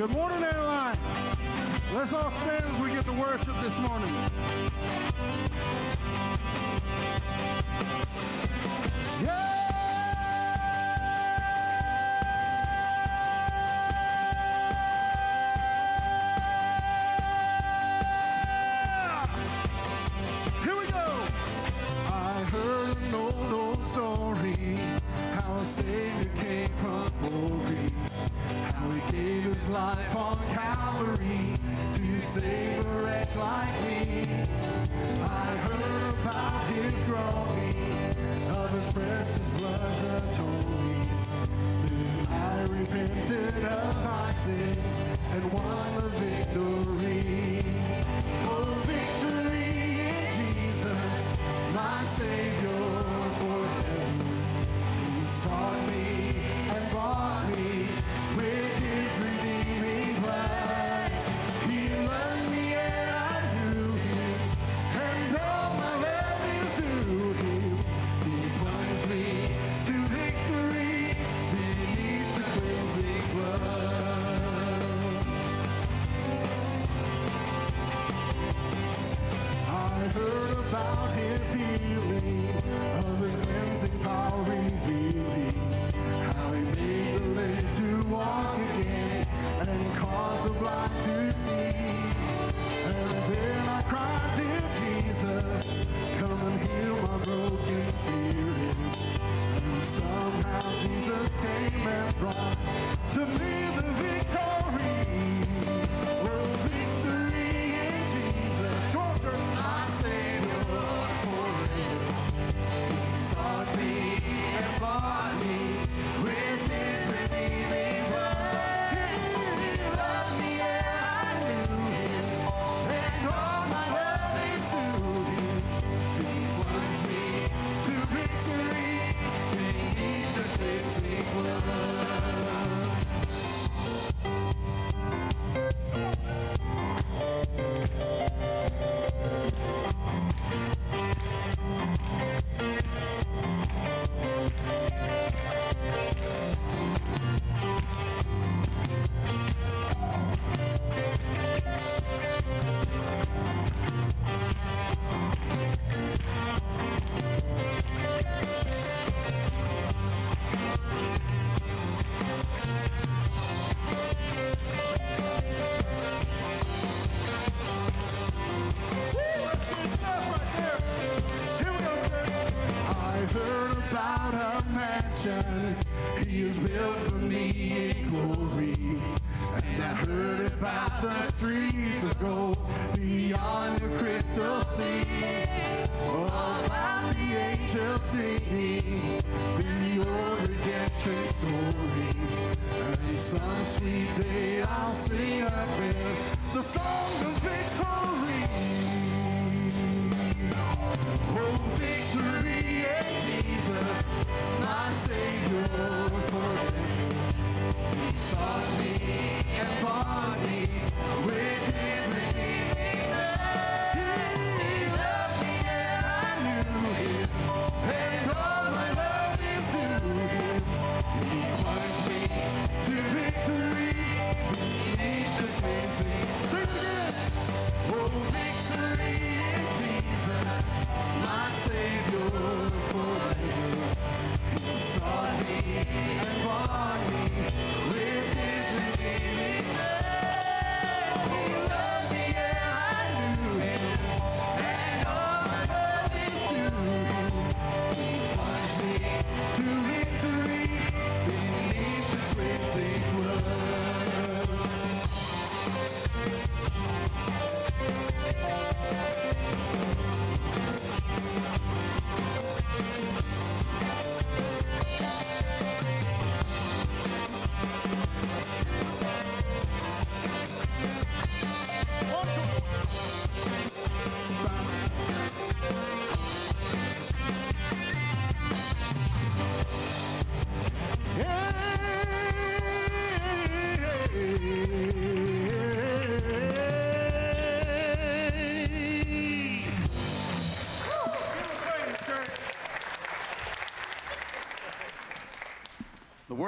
Good morning, airline. Let's all stand as we get to worship this morning. Yeah!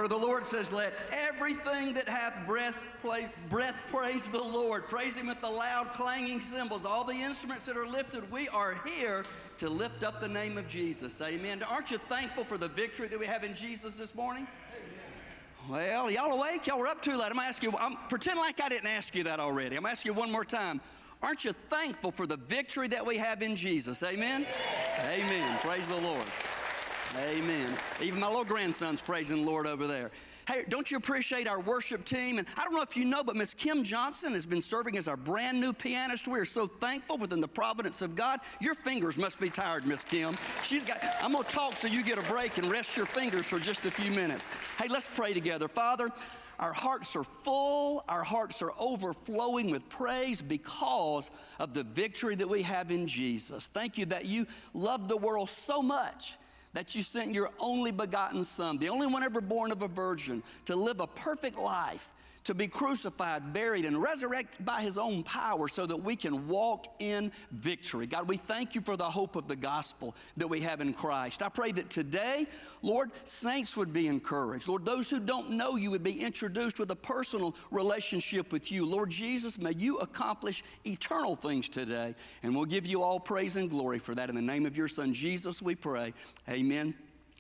where the Lord says, Let everything that hath breath, breath praise the Lord. Praise Him with the loud clanging cymbals. All the instruments that are lifted, we are here to lift up the name of Jesus. Amen. Aren't you thankful for the victory that we have in Jesus this morning? Well, y'all awake? Y'all were up too late. I'm gonna ask you. I'm, pretend like I didn't ask you that already. I'm gonna ask you one more time. Aren't you thankful for the victory that we have in Jesus? Amen. Amen. Praise the Lord. Amen. Even my little grandson's praising the Lord over there. Hey, don't you appreciate our worship team? And I don't know if you know, but Miss Kim Johnson has been serving as our brand new pianist. We are so thankful within the providence of God. Your fingers must be tired, Miss Kim. She's got, I'm going to talk so you get a break and rest your fingers for just a few minutes. Hey, let's pray together. Father, our hearts are full, our hearts are overflowing with praise because of the victory that we have in Jesus. Thank you that you love the world so much that you sent your only begotten Son, the only one ever born of a virgin, to live a perfect life to be crucified, buried, and resurrected by His own power so that we can walk in victory. God, we thank you for the hope of the gospel that we have in Christ. I pray that today, Lord, saints would be encouraged. Lord, those who don't know you would be introduced with a personal relationship with you. Lord Jesus, may you accomplish eternal things today. And we'll give you all praise and glory for that. In the name of your Son, Jesus, we pray. Amen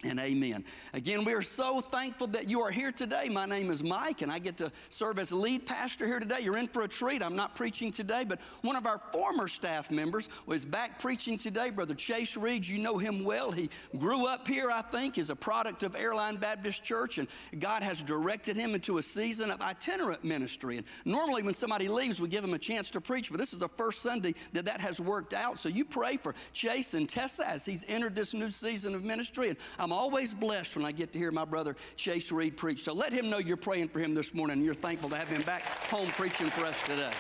and amen. Again, we are so thankful that you are here today. My name is Mike, and I get to serve as lead pastor here today. You're in for a treat. I'm not preaching today, but one of our former staff members was back preaching today, Brother Chase Reed. You know him well. He grew up here, I think, as a product of Airline Baptist Church, and God has directed him into a season of itinerant ministry. And normally, when somebody leaves, we give them a chance to preach, but this is the first Sunday that that has worked out. So you pray for Chase and Tessa as he's entered this new season of ministry, and I'm I'm always blessed when I get to hear my brother Chase Reed preach. So let him know you're praying for him this morning and you're thankful to have him back home preaching for us today.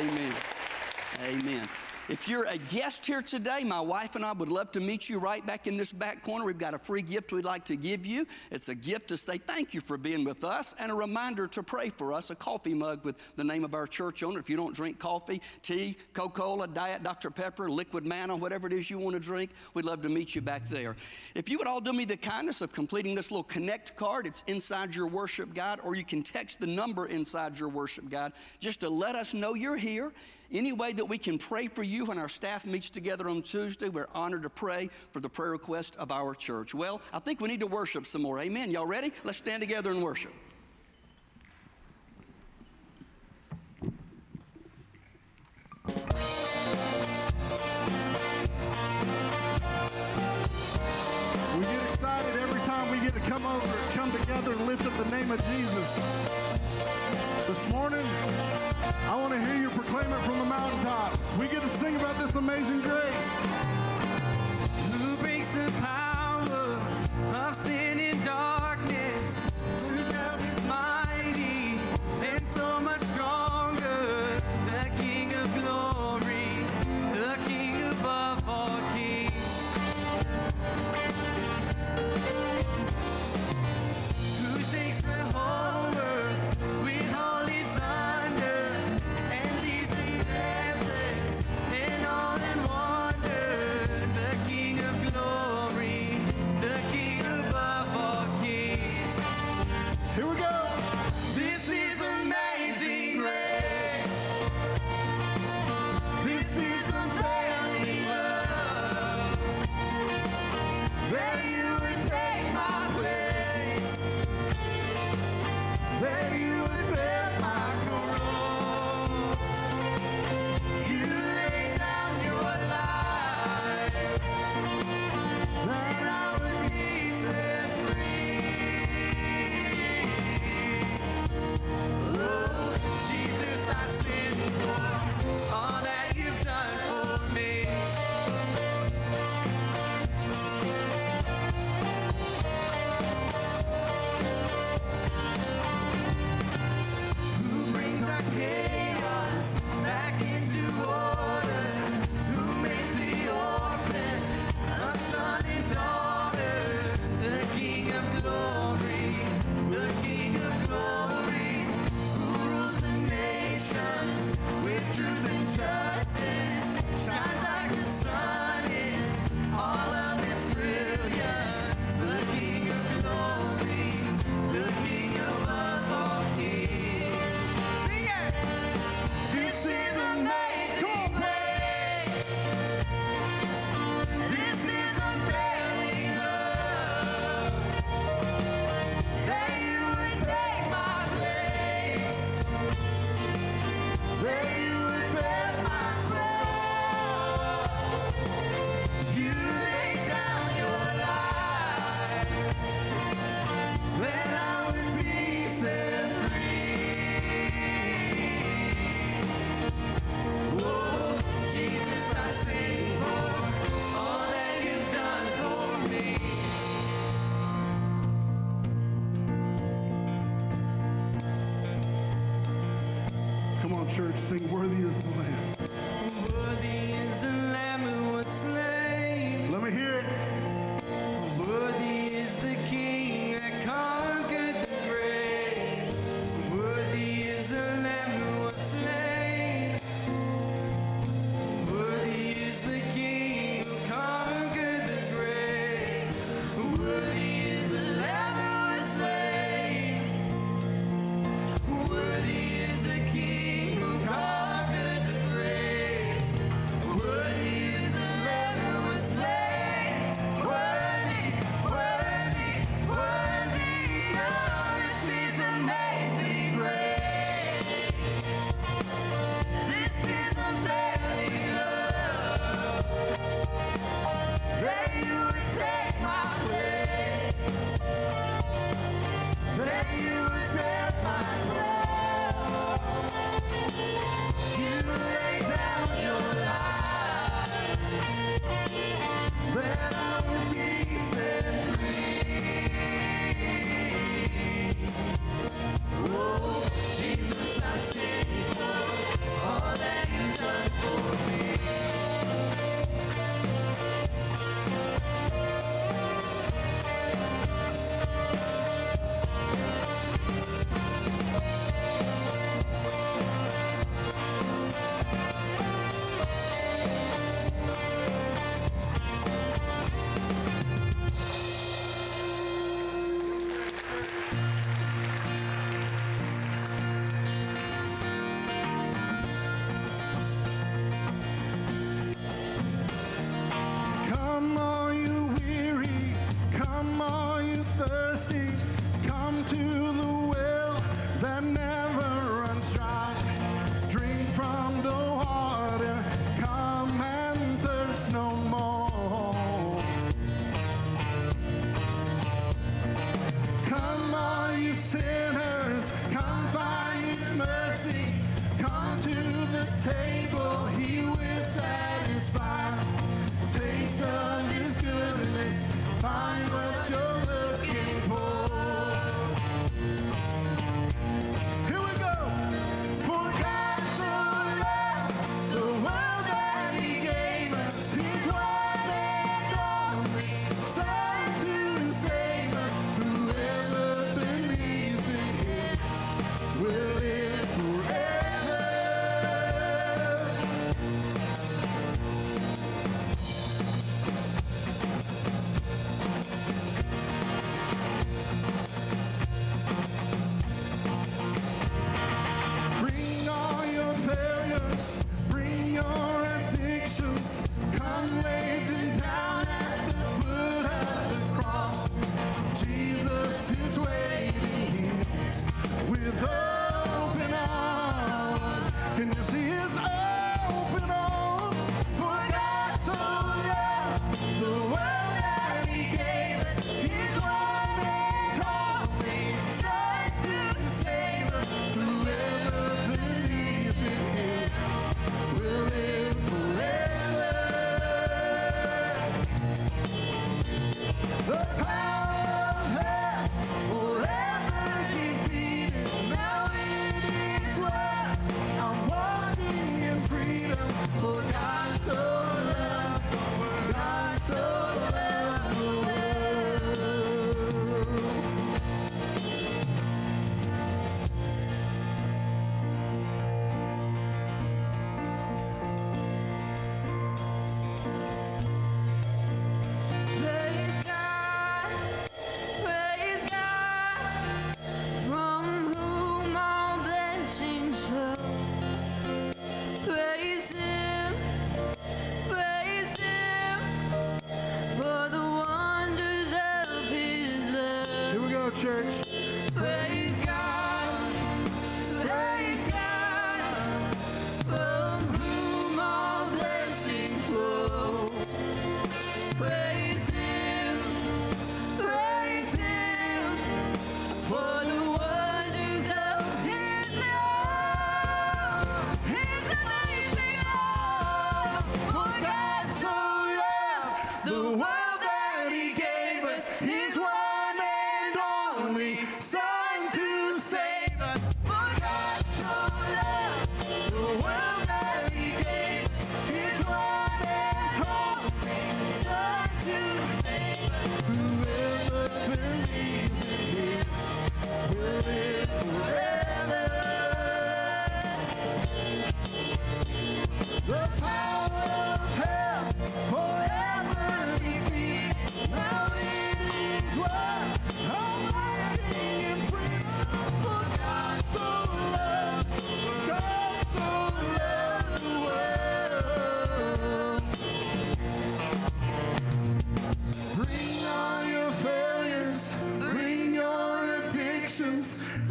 Amen. Amen. If you're a guest here today, my wife and I would love to meet you right back in this back corner. We've got a free gift we'd like to give you. It's a gift to say thank you for being with us and a reminder to pray for us, a coffee mug with the name of our church on it. If you don't drink coffee, tea, Coca Cola, Diet Dr. Pepper, liquid manna, whatever it is you want to drink, we'd love to meet you back there. If you would all do me the kindness of completing this little connect card, it's inside your worship guide, or you can text the number inside your worship guide just to let us know you're here any way that we can pray for you when our staff meets together on Tuesday, we're honored to pray for the prayer request of our church. Well, I think we need to worship some more. Amen. Y'all ready? Let's stand together and worship. We get excited every time we get to come over, come together, and lift up the name of Jesus. This morning, I want to hear you proclaim it from the mountaintops. We get to sing about this amazing grace.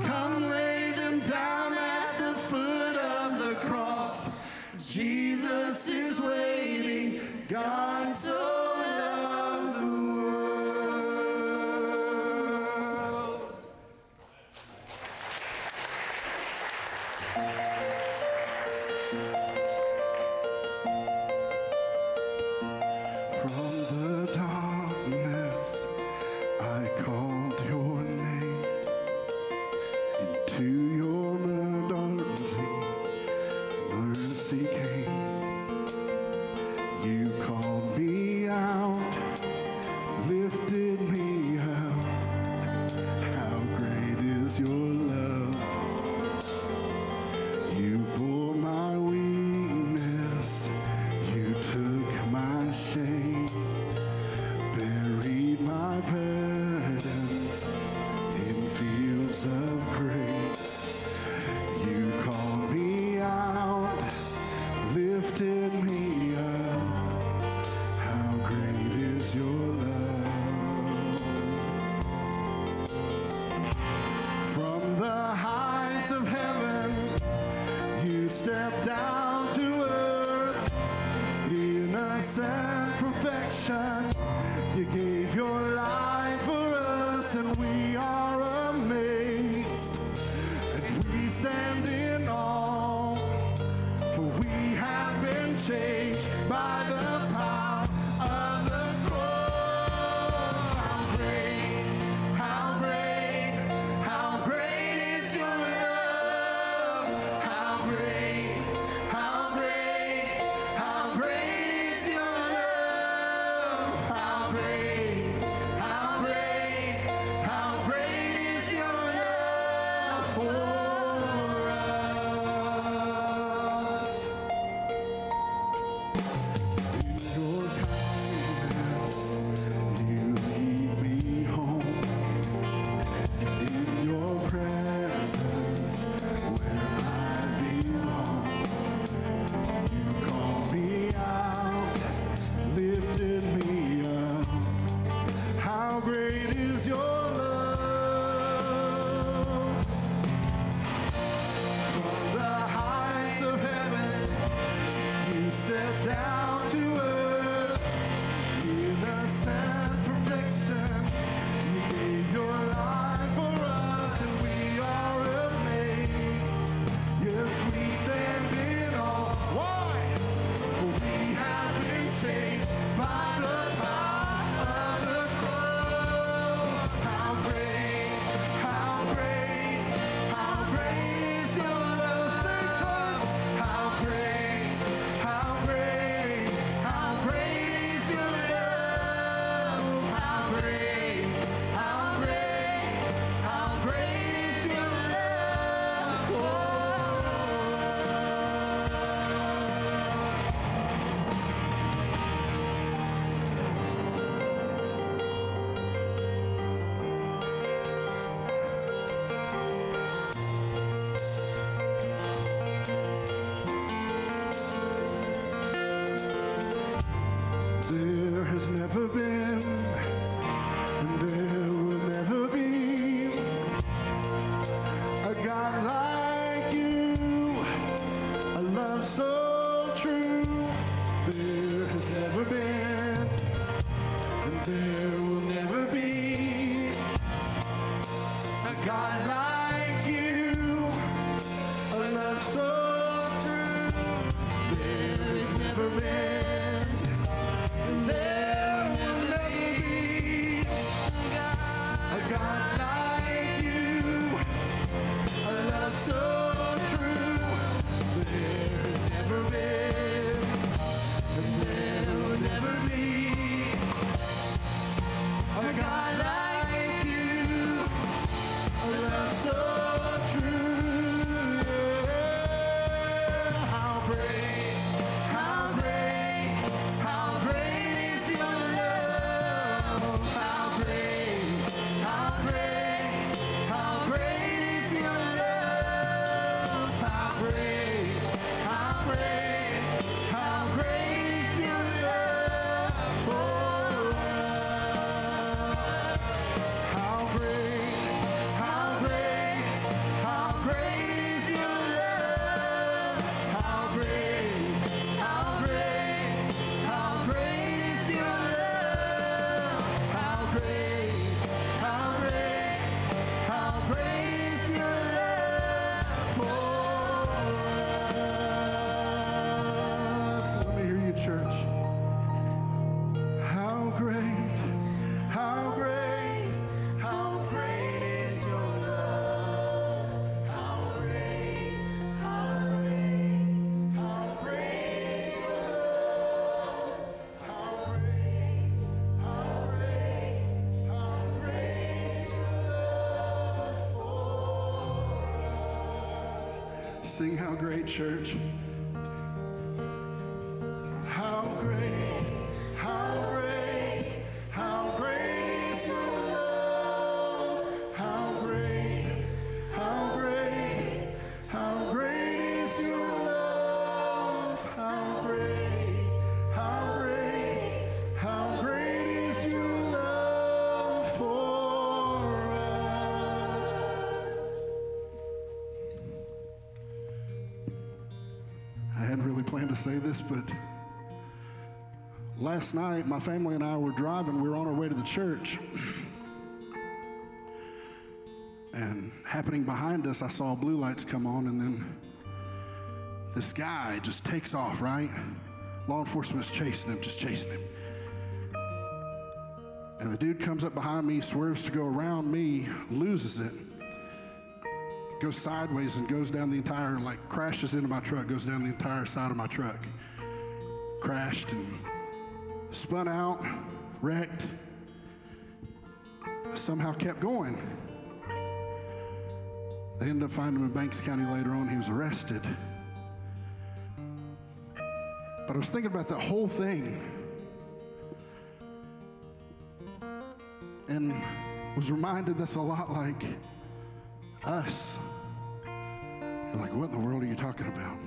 Come lay them down at the foot of the cross. Jesus is waiting. Sing how great, church. But last night my family and I were driving. We were on our way to the church. And happening behind us, I saw blue lights come on, and then this guy just takes off, right? Law enforcement's chasing him, just chasing him. And the dude comes up behind me, swerves to go around me, loses it, goes sideways and goes down the entire, like crashes into my truck, goes down the entire side of my truck. Crashed and spun out, wrecked, somehow kept going. They ended up finding him in Banks County later on. He was arrested. But I was thinking about that whole thing and was reminded that's a lot like us. You're like, what in the world are you talking about?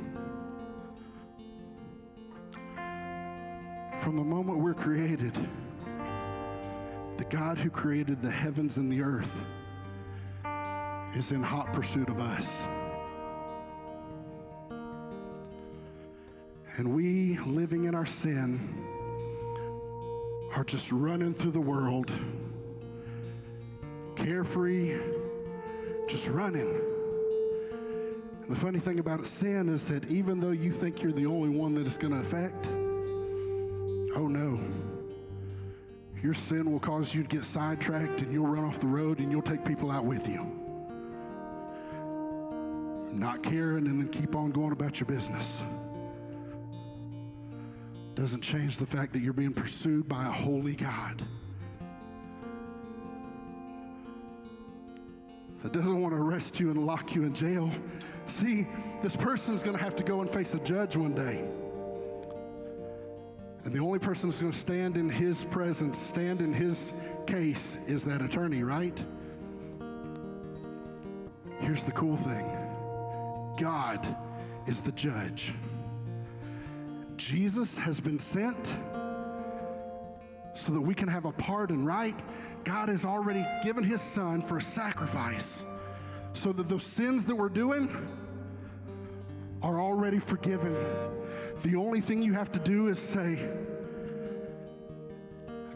From the moment we're created, the God who created the heavens and the earth is in hot pursuit of us. And we, living in our sin, are just running through the world, carefree, just running. The funny thing about sin is that even though you think you're the only one that it's going to affect, oh no. Your sin will cause you to get sidetracked and you'll run off the road and you'll take people out with you. Not caring and then keep on going about your business. Doesn't change the fact that you're being pursued by a holy God. that doesn't want to arrest you and lock you in jail. See, this person's going to have to go and face a judge one day. And the only person that's going to stand in his presence, stand in his case, is that attorney, right? Here's the cool thing God is the judge. Jesus has been sent so that we can have a pardon, right? God has already given his son for a sacrifice so that those sins that we're doing are already forgiven. The only thing you have to do is say,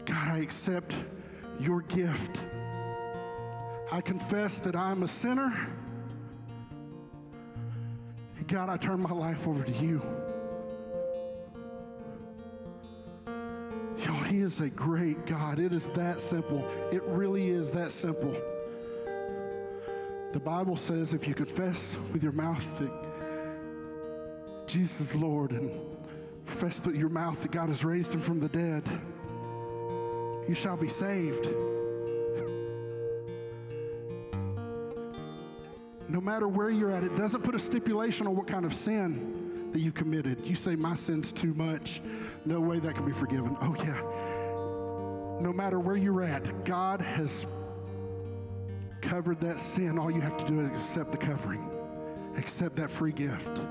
God, I accept your gift. I confess that I'm a sinner. God, I turn my life over to you. Y'all, He is a great God. It is that simple. It really is that simple. The Bible says if you confess with your mouth that Jesus Lord and profess with your mouth that God has raised him from the dead, you shall be saved. No matter where you're at, it doesn't put a stipulation on what kind of sin that you committed. You say, My sin's too much. No way that can be forgiven. Oh, yeah. No matter where you're at, God has covered that sin. All you have to do is accept the covering, accept that free gift.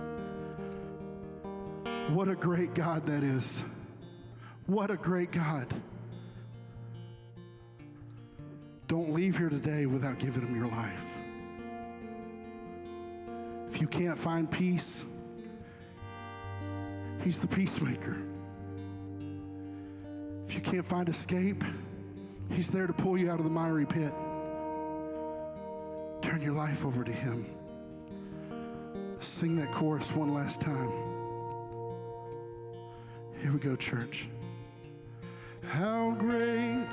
What a great God that is. What a great God. Don't leave here today without giving him your life. If you can't find peace, he's the peacemaker. If you can't find escape, he's there to pull you out of the miry pit. Turn your life over to him. Sing that chorus one last time. Here we go, church. How great,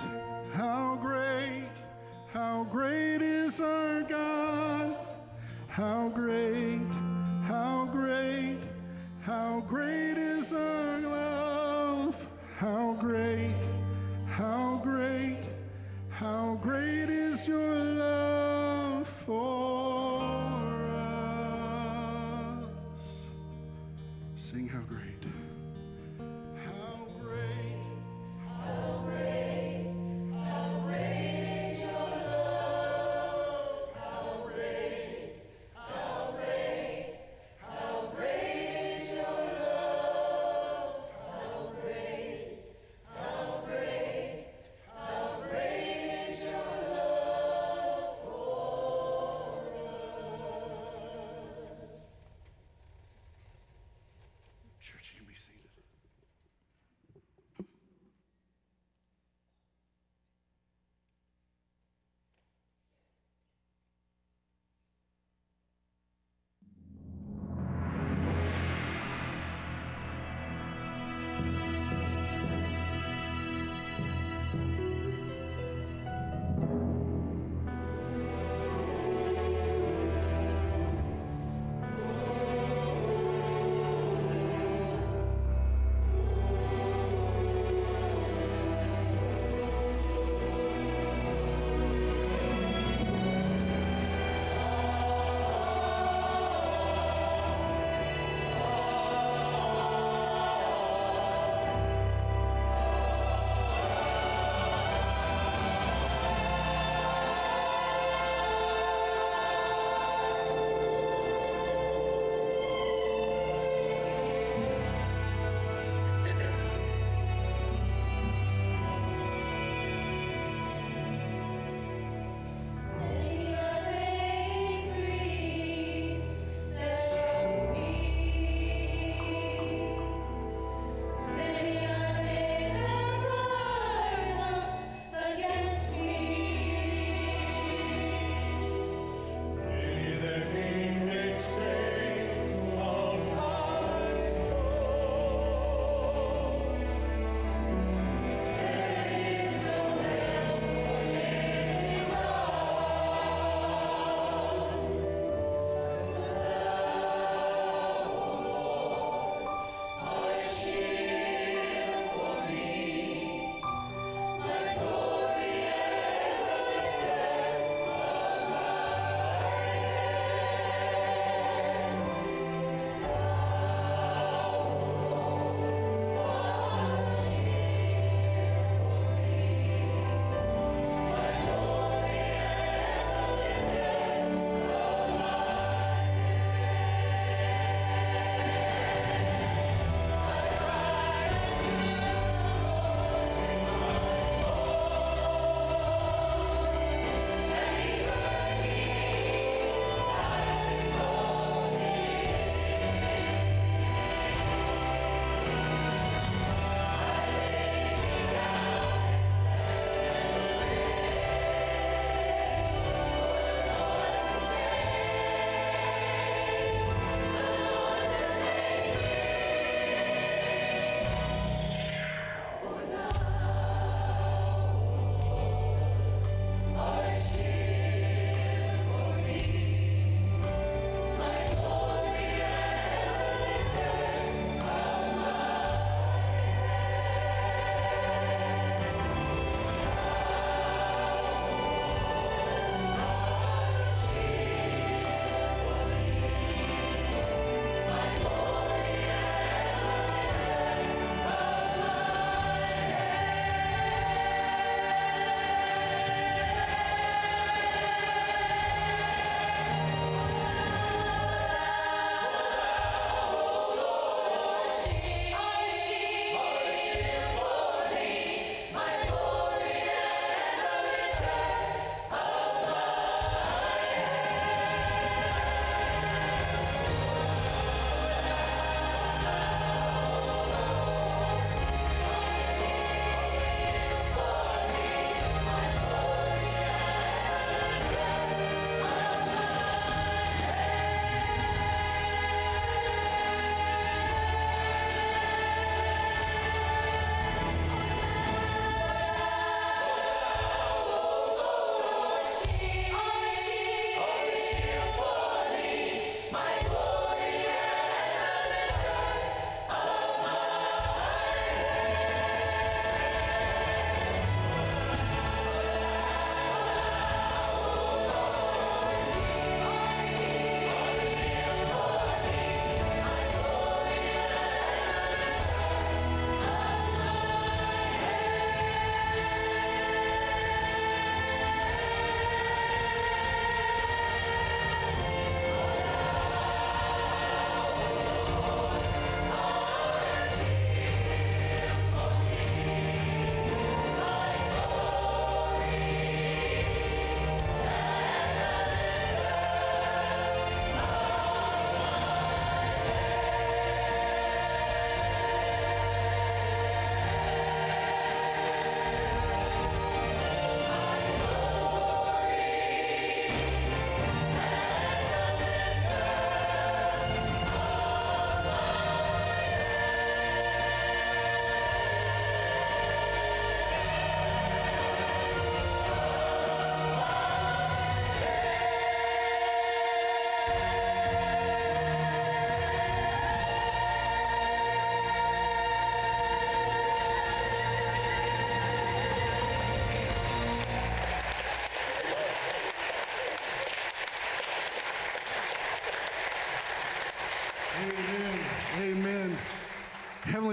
how great, how great is our God. How great, how great, how great is our love. How great, how great, how great is your love for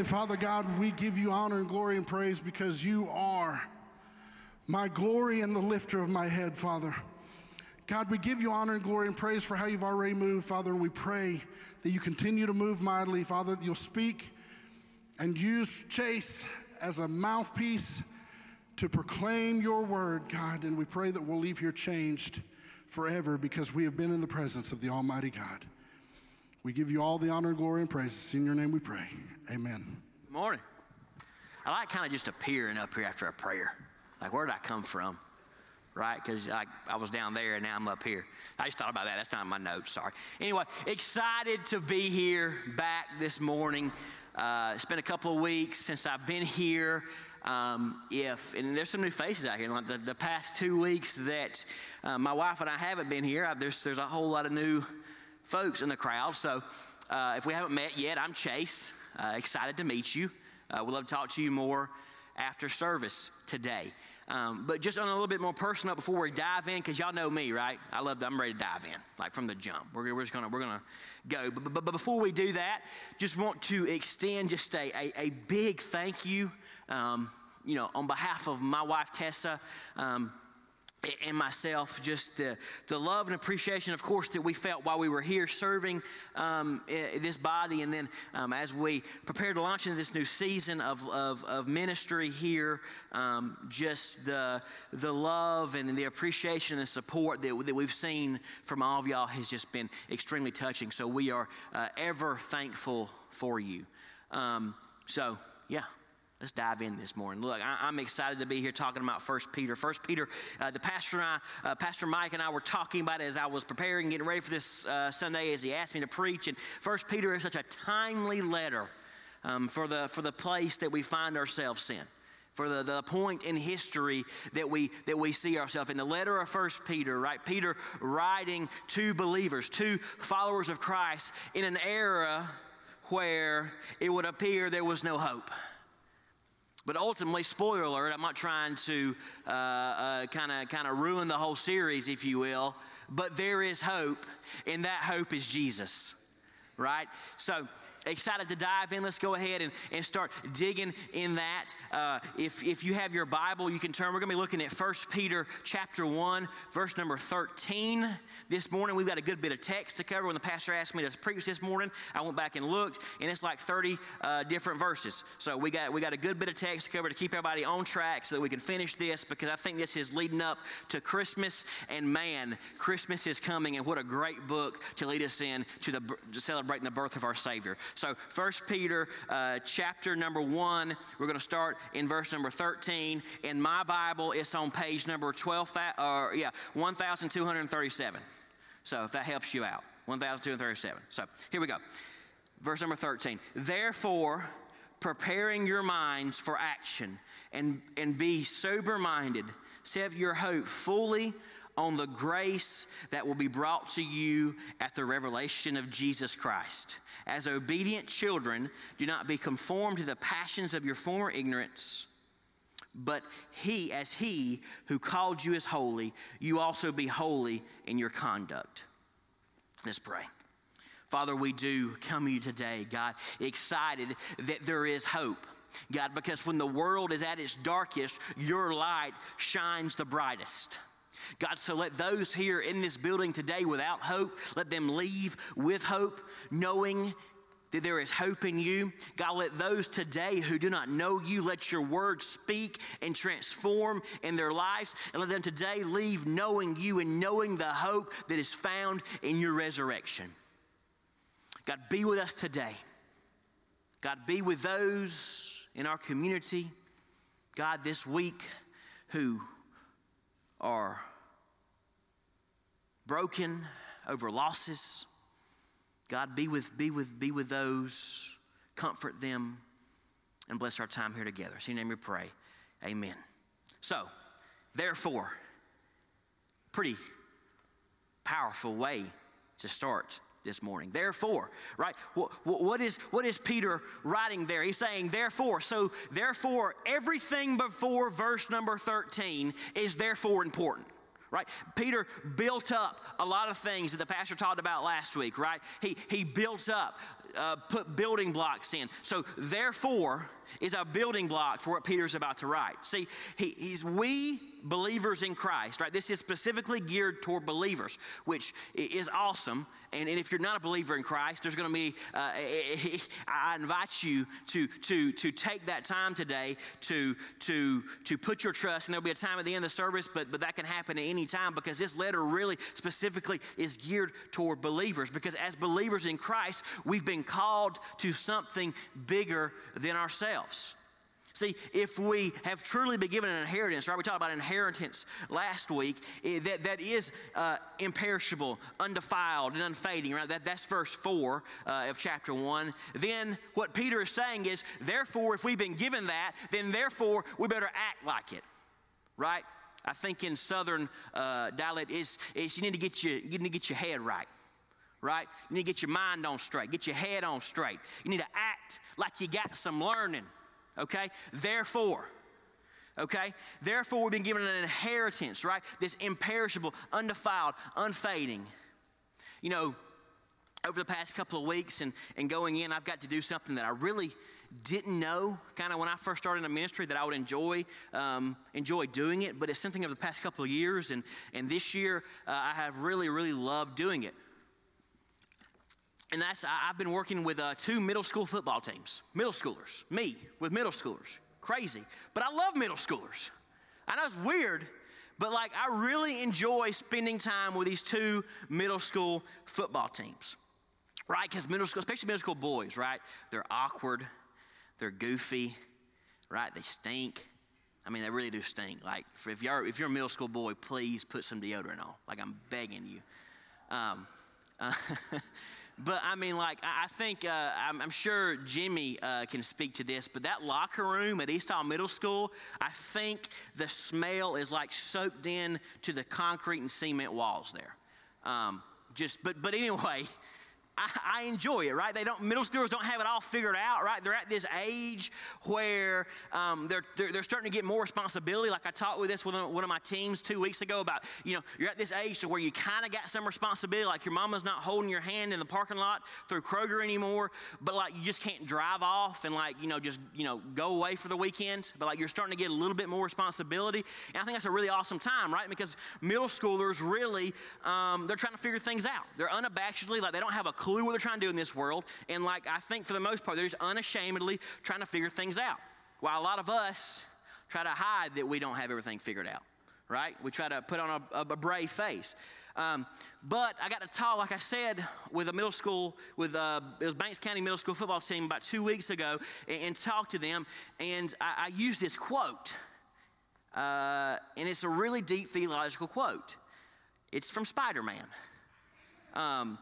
Father God, we give you honor and glory and praise because you are my glory and the lifter of my head, Father. God, we give you honor and glory and praise for how you've already moved, Father, and we pray that you continue to move mightily, Father, that you'll speak and use Chase as a mouthpiece to proclaim your word, God, and we pray that we'll leave here changed forever because we have been in the presence of the Almighty God. We give you all the honor and glory and praise. In your name we pray. Amen. Morning. I like kind of just appearing up here after a prayer. Like, where did I come from? Right? Because I, I was down there and now I'm up here. I just thought about that. That's not in my notes. Sorry. Anyway, excited to be here back this morning. Uh, it's been a couple of weeks since I've been here. Um, if and there's some new faces out here. Like the, the past two weeks that uh, my wife and I haven't been here, I, there's there's a whole lot of new folks in the crowd. So uh, if we haven't met yet, I'm Chase. Uh, excited to meet you. Uh, we'd love to talk to you more after service today. Um, but just on a little bit more personal before we dive in, because y'all know me, right? I love. I'm ready to dive in, like from the jump. We're, we're just gonna we're gonna go. But, but, but before we do that, just want to extend just a, a, a big thank you. Um, you know, on behalf of my wife Tessa. Um, and myself, just the, the love and appreciation, of course, that we felt while we were here serving um, this body. And then um, as we prepare to launch into this new season of, of, of ministry here, um, just the, the love and the appreciation and support that, that we've seen from all of y'all has just been extremely touching. So we are uh, ever thankful for you. Um, so, yeah. Let's dive in this morning. Look, I, am excited to be here talking about First Peter. First Peter, uh, the pastor and I, uh, Pastor Mike and I were talking about it as I was preparing, getting ready for this uh, Sunday as he asked me to preach. And First Peter is such a timely letter um, for the for the place that we find ourselves in for the, the point in history that we that we see ourselves in the letter of first peter right peter writing to believers to followers of christ in an era where it would appear there was no hope but ultimately, spoiler alert, I'm not trying to kind of kind of ruin the whole series, if you will, but there is hope, and that hope is Jesus, right? So excited to dive in. Let's go ahead and, and start digging in that. Uh, if, if you have your Bible, you can turn. We're going to be looking at 1 Peter chapter 1, verse number 13 this morning. We've got a good bit of text to cover. When the pastor asked me to preach this morning, I went back and looked, and it's like 30 uh, different verses. So we got we got a good bit of text to cover to keep everybody on track so that we can finish this because I think this is leading up to Christmas. And man, Christmas is coming, and what a great book to lead us in to the to celebrating the birth of our Savior. So First Peter uh, chapter number one, we're going to start in verse number 13. In my Bible, it's on page number 12, or yeah, 1,237. So if that helps you out, 1,237. So here we go. Verse number 13. Therefore, preparing your minds for action and, and be sober minded, set your hope fully on the grace that will be brought to you at the revelation of Jesus Christ. As obedient children, do not be conformed to the passions of your former ignorance but he, as he who called you is holy, you also be holy in your conduct. Let's pray. Father, we do come to you today, God, excited that there is hope. God, because when the world is at its darkest, your light shines the brightest. God, so let those here in this building today without hope, let them leave with hope, knowing that there is hope in you. God, let those today who do not know you, let your word speak and transform in their lives. And let them today leave knowing you and knowing the hope that is found in your resurrection. God, be with us today. God, be with those in our community, God, this week who are broken over losses God, be with, be with, be with those, comfort them, and bless our time here together. See your name we pray. Amen. So, therefore, pretty powerful way to start this morning. Therefore, right? What, what, is, what is Peter writing there? He's saying, therefore. So, therefore, everything before verse number 13 is therefore important right? Peter built up a lot of things that the pastor talked about last week, right? He, he built up uh, put building blocks in. So, therefore, is a building block for what Peter's about to write. See, he, he's we believers in Christ, right? This is specifically geared toward believers, which is awesome. And, and if you're not a believer in Christ, there's going to be, uh, I invite you to, to, to take that time today to, to, to put your trust. And there'll be a time at the end of the service, but, but that can happen at any time because this letter really specifically is geared toward believers. Because as believers in Christ, we've been called to something bigger than ourselves. See, if we have truly been given an inheritance, right? We talked about inheritance last week, eh, that, that is uh, imperishable, undefiled, and unfading, right? That, that's verse 4 uh, of chapter 1. Then what Peter is saying is, therefore, if we've been given that, then therefore we better act like it, right? I think in southern uh, dialect is you need to get your you need to get your head right right? You need to get your mind on straight, get your head on straight. You need to act like you got some learning okay? Therefore, okay? Therefore, we've been given an inheritance, right? This imperishable, undefiled, unfading. You know, over the past couple of weeks and, and going in, I've got to do something that I really didn't know kind of when I first started in ministry that I would enjoy um, enjoy doing it, but it's something of the past couple of years, and, and this year uh, I have really, really loved doing it and that's I've been working with uh, two middle school football teams, middle schoolers, me with middle schoolers, crazy. But I love middle schoolers. I know it's weird, but like I really enjoy spending time with these two middle school football teams, right? Because middle school, especially middle school boys, right? They're awkward, they're goofy, right? They stink. I mean, they really do stink. Like, if you're if you're a middle school boy, please put some deodorant on. Like, I'm begging you. Um, uh, But I mean, like, I think, uh, I'm, I'm, sure Jimmy uh, can speak to this, but that locker room at East Hall Middle School, I think the smell is like soaked in to the concrete and cement walls there. Um, just, but, but anyway, I, enjoy it, right? They don't, middle schoolers don't have it all figured out, right? They're at this age where um, they're, they're, they're, starting to get more responsibility. Like I talked with this with one of my teams two weeks ago about, you know, you're at this age to where you kind of got some responsibility. Like your mama's not holding your hand in the parking lot through Kroger anymore, but like you just can't drive off and like, you know, just, you know, go away for the weekend. But like you're starting to get a little bit more responsibility. And I think that's a really awesome time, right? Because middle schoolers really, um, they're trying to figure things out. They're unabashedly, like they don't have a clue what they're trying to do in this world. And like, I think for the most part, they're just unashamedly trying to figure things out. While a lot of us try to hide that we don't have everything figured out, right? We try to put on a, a brave face. Um, but I got to talk, like I said, with a middle school, with uh, it was Banks County Middle School football team about two weeks ago, and, and talked to them, and I, I used this quote, uh, and it's a really deep theological quote. It's from Spider Man. Um,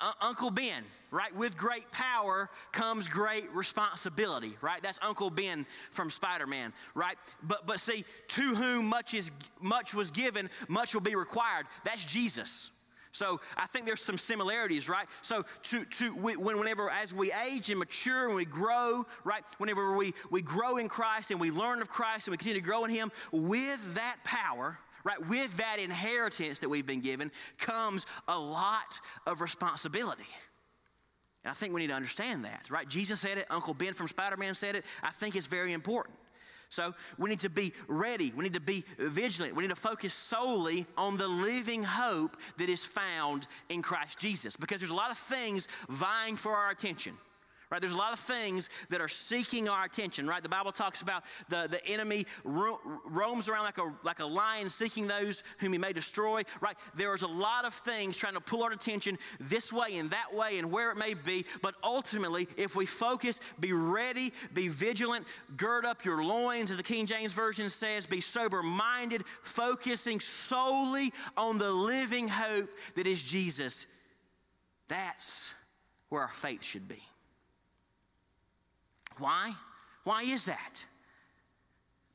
uh, Uncle Ben, right? With great power comes great responsibility, right? That's Uncle Ben from Spider-Man, right? But but see, to whom much is much was given, much will be required. That's Jesus. So I think there's some similarities, right? So to, to when, whenever as we age and mature and we grow, right? Whenever we, we grow in Christ and we learn of Christ and we continue to grow in Him, with that power, right? With that inheritance that we've been given comes a lot of responsibility. And I think we need to understand that, right? Jesus said it, Uncle Ben from Spider Man said it. I think it's very important. So we need to be ready. We need to be vigilant. We need to focus solely on the living hope that is found in Christ Jesus because there's a lot of things vying for our attention right? There's a lot of things that are seeking our attention, right? The Bible talks about the, the enemy ro- roams around like a, like a lion seeking those whom he may destroy, right? There's a lot of things trying to pull our attention this way and that way and where it may be, but ultimately, if we focus, be ready, be vigilant, gird up your loins, as the King James Version says, be sober minded, focusing solely on the living hope that is Jesus. That's where our faith should be. Why? Why is that?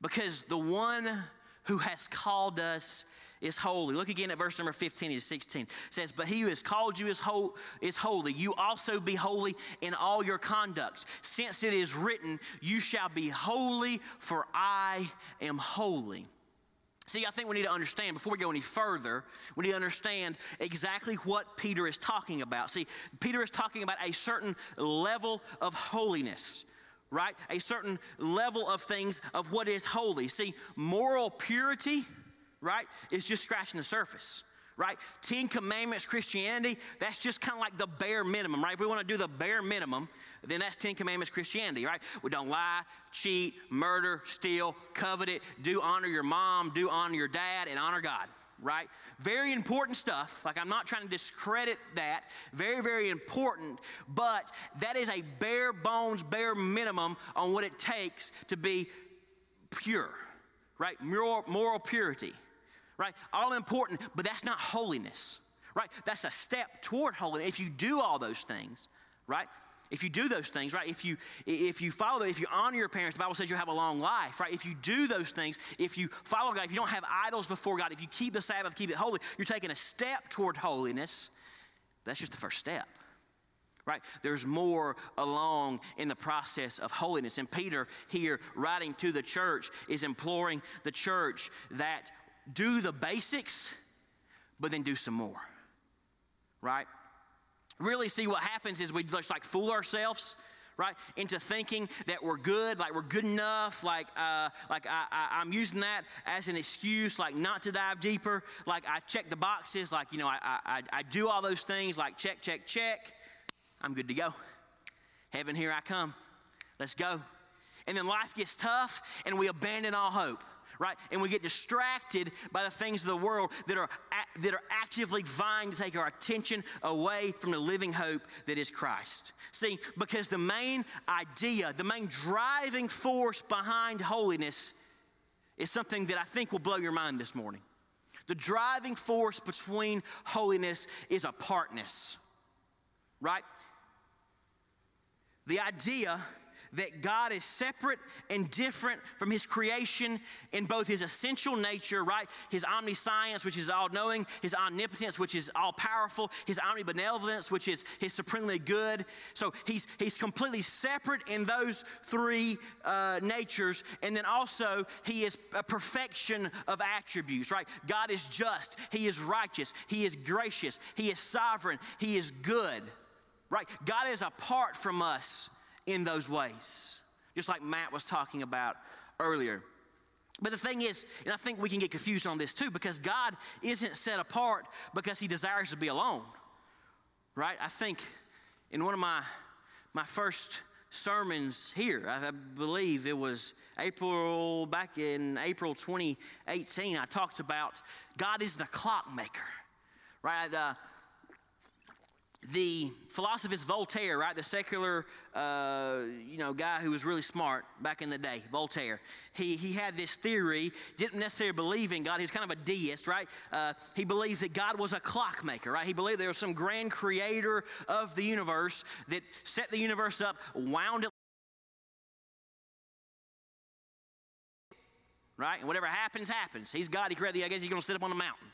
Because the one who has called us is holy. Look again at verse number 15 to 16. It says, But he who has called you is, ho- is holy. You also be holy in all your conducts. Since it is written, You shall be holy, for I am holy. See, I think we need to understand, before we go any further, we need to understand exactly what Peter is talking about. See, Peter is talking about a certain level of holiness, right? A certain level of things of what is holy. See, moral purity, right, is just scratching the surface right? Ten Commandments Christianity, that's just kind of like the bare minimum, right? If we want to do the bare minimum, then that's Ten Commandments Christianity, right? We don't lie, cheat, murder, steal, covet it, do honor your mom, do honor your dad, and honor God, right? Very important stuff. Like, I'm not trying to discredit that. Very, very important, but that is a bare bones, bare minimum on what it takes to be pure, right? Moral, moral purity right? All important, but that's not holiness, right? That's a step toward holiness. If you do all those things, right? If you do those things, right? If you if you follow, if you honor your parents, the Bible says you'll have a long life, right? If you do those things, if you follow God, if you don't have idols before God, if you keep the Sabbath, keep it holy, you're taking a step toward holiness. That's just the first step. Right? There's more along in the process of holiness. And Peter, here writing to the church, is imploring the church that do the basics, but then do some more. Right? Really see what happens is we just like fool ourselves right into thinking that we're good like we're good enough like uh, like I, am using that as an excuse like not to dive deeper. Like i check the boxes like you know I, I, I do all those things like check check check. I'm good to go. Heaven here i come. Let's go. And then life gets tough and we abandon all hope right? And we get distracted by the things of the world that are, that are actively vying to take our attention away from the living hope that is Christ. See, because the main idea, the main driving force behind holiness is something that I think will blow your mind this morning. The driving force between holiness is apartness, right? The idea that God is separate and different from his creation in both his essential nature, right? His omniscience, which is all knowing, his omnipotence, which is all powerful, his omnibenevolence, which is his supremely good. So he's, he's completely separate in those three uh, natures. And then also, he is a perfection of attributes, right? God is just, he is righteous, he is gracious, he is sovereign, he is good, right? God is apart from us in those ways, just like Matt was talking about earlier. But the thing is, and I think we can get confused on this too, because God isn't set apart because he desires to be alone. Right? I think in one of my my first sermons here, I believe it was April back in April 2018, I talked about God is the clockmaker. Right? Uh, the philosophist Voltaire, right, the secular, uh, you know, guy who was really smart back in the day, Voltaire. He he had this theory, didn't necessarily believe in God. He was kind of a deist, right? Uh, he believed that God was a clockmaker, right? He believed there was some grand creator of the universe that set the universe up, wound it. Right? And whatever happens, happens. He's God. He created the, I guess he's going to sit up on the mountain.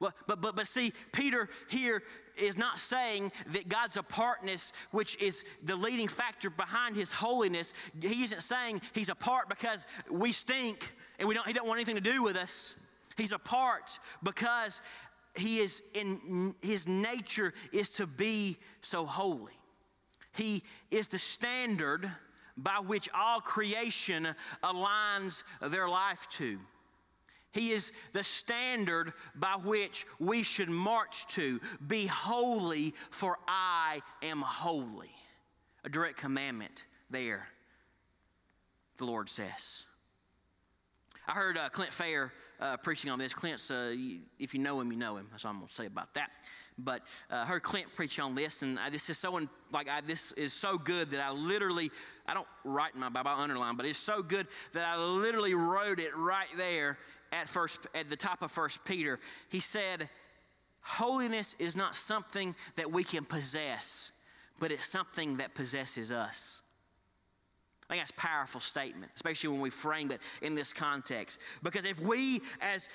Well, but, but, but see, Peter here is not saying that God's apartness, which is the leading factor behind his holiness, he isn't saying he's apart because we stink and we don't, he don't want anything to do with us. He's apart because he is in his nature is to be so holy. He is the standard by which all creation aligns their life to. He is the standard by which we should march to. Be holy, for I am holy. A direct commandment there, the Lord says. I heard uh, Clint Fair uh, preaching on this. Clint's, uh, if you know him, you know him. That's all I'm going to say about that. But uh, I heard Clint preach on this, and I, this is so like I, this is so good that I literally I don't write in my Bible, underline, but it's so good that I literally wrote it right there at first at the top of first peter he said holiness is not something that we can possess but it's something that possesses us I think that's a powerful statement, especially when we frame it in this context. Because if we, as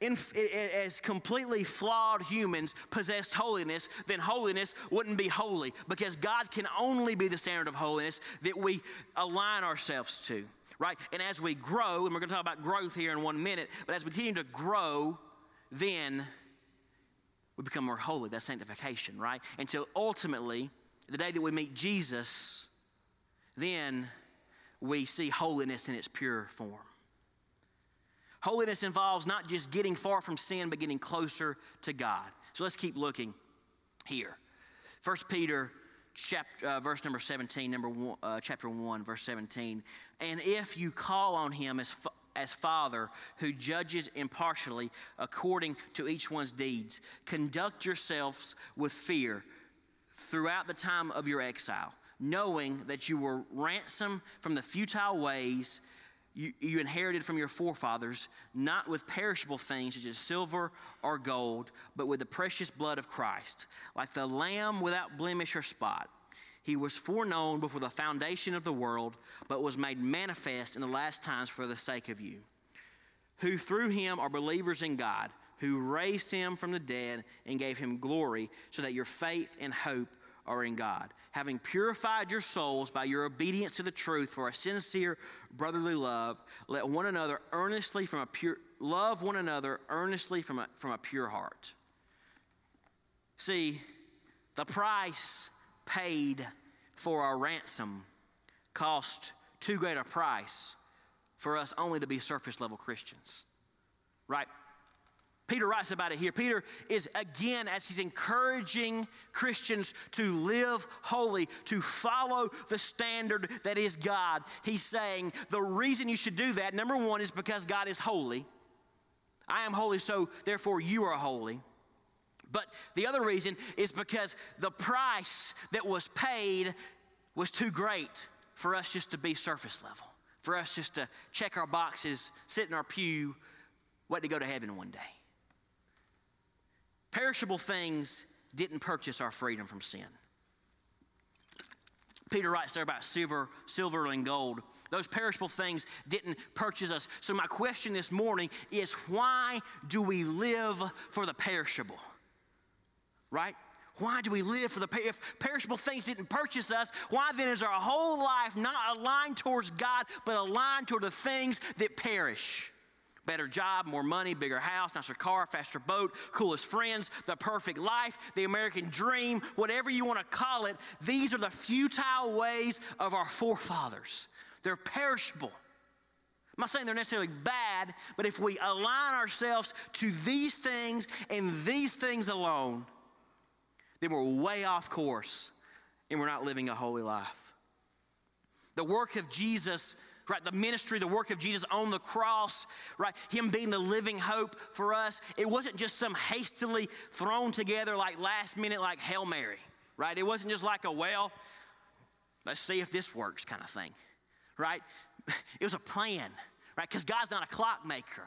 in, as completely flawed humans possessed holiness, then holiness wouldn't be holy because God can only be the standard of holiness that we align ourselves to, right? And as we grow, and we're going to talk about growth here in one minute, but as we continue to grow, then we become more holy. That's sanctification, right? Until ultimately, the day that we meet Jesus, then we see holiness in its pure form. Holiness involves not just getting far from sin, but getting closer to God. So let's keep looking here. First Peter chapter, uh, verse number 17, number one, uh, chapter 1, verse 17. And if you call on him as, fa- as Father who judges impartially according to each one's deeds, conduct yourselves with fear throughout the time of your exile, knowing that you were ransomed from the futile ways you, you, inherited from your forefathers, not with perishable things such as silver or gold, but with the precious blood of Christ, like the Lamb without blemish or spot. He was foreknown before the foundation of the world, but was made manifest in the last times for the sake of you, who through him are believers in God, who raised him from the dead and gave him glory, so that your faith and hope are in God, having purified your souls by your obedience to the truth for a sincere brotherly love, let one another earnestly from a pure love one another earnestly from a, from a pure heart. See, the price paid for our ransom cost too great a price for us only to be surface level Christians. Right? Peter writes about it here. Peter is again, as he's encouraging Christians to live holy, to follow the standard that is God, he's saying the reason you should do that, number one, is because God is holy. I am holy, so therefore you are holy. But the other reason is because the price that was paid was too great for us just to be surface level, for us just to check our boxes, sit in our pew, wait to go to heaven one day. Perishable things didn't purchase our freedom from sin. Peter writes there about silver, silver and gold. Those perishable things didn't purchase us. So my question this morning is why do we live for the perishable? Right? Why do we live for the if perishable things didn't purchase us? Why then is our whole life not aligned towards God, but aligned toward the things that perish? Better job, more money, bigger house, nicer car, faster boat, coolest friends, the perfect life, the American dream, whatever you want to call it. These are the futile ways of our forefathers. They're perishable. I'm not saying they're necessarily bad, but if we align ourselves to these things and these things alone, then we're way off course and we're not living a holy life. The work of Jesus right? The ministry, the work of Jesus on the cross, right? Him being the living hope for us. It wasn't just some hastily thrown together, like last minute, like Hail Mary, right? It wasn't just like a, well, let's see if this works kind of thing, right? It was a plan, right? Because God's not a clockmaker,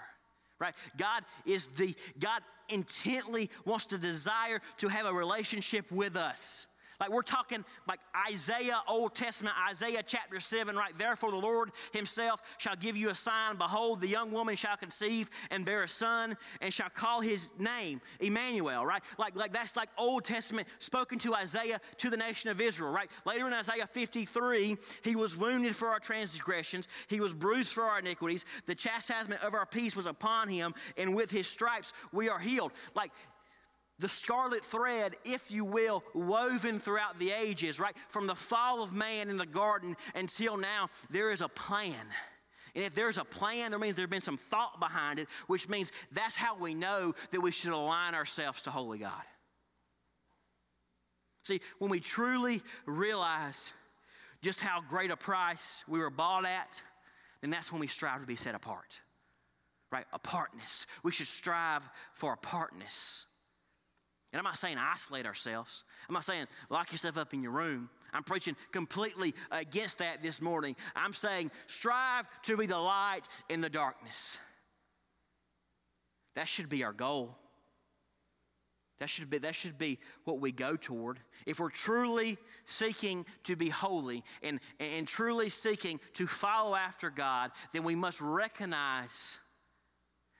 right? God is the, God intently wants to desire to have a relationship with us. Like we're talking like Isaiah, Old Testament, Isaiah chapter 7, right? Therefore, the Lord himself shall give you a sign. Behold, the young woman shall conceive and bear a son and shall call his name Emmanuel, right? Like, like that's like Old Testament spoken to Isaiah to the nation of Israel, right? Later in Isaiah 53, he was wounded for our transgressions, he was bruised for our iniquities. The chastisement of our peace was upon him, and with his stripes we are healed. Like the scarlet thread, if you will, woven throughout the ages, right? From the fall of man in the garden until now, there is a plan. And if there's a plan, there means there's been some thought behind it, which means that's how we know that we should align ourselves to holy God. See, when we truly realize just how great a price we were bought at, then that's when we strive to be set apart. Right? Apartness. We should strive for apartness. And I'm not saying isolate ourselves. I'm not saying lock yourself up in your room. I'm preaching completely against that this morning. I'm saying strive to be the light in the darkness. That should be our goal. That should be, that should be what we go toward. If we're truly seeking to be holy and, and truly seeking to follow after God, then we must recognize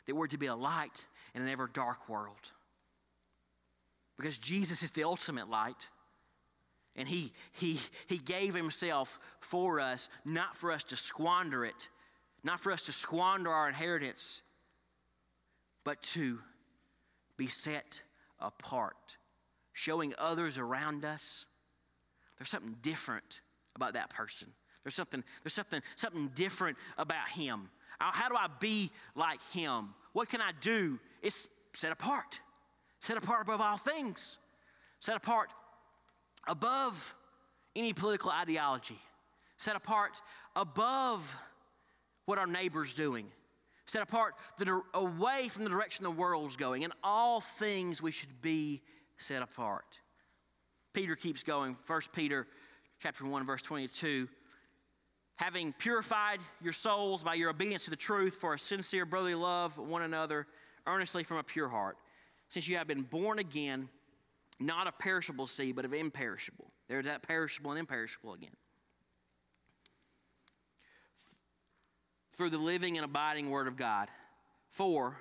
that we're to be a light in an ever dark world. Because Jesus is the ultimate light. And he, he, he gave himself for us, not for us to squander it, not for us to squander our inheritance, but to be set apart, showing others around us there's something different about that person. There's something, there's something, something different about him. How do I be like him? What can I do? It's set apart. Set apart above all things. Set apart above any political ideology. Set apart above what our neighbor's doing. Set apart the, away from the direction the world's going. In all things, we should be set apart. Peter keeps going. 1 Peter chapter 1, verse 22. Having purified your souls by your obedience to the truth for a sincere brotherly love one another earnestly from a pure heart, since you have been born again, not of perishable seed, but of imperishable. There's that perishable and imperishable again. Through the living and abiding word of God. For,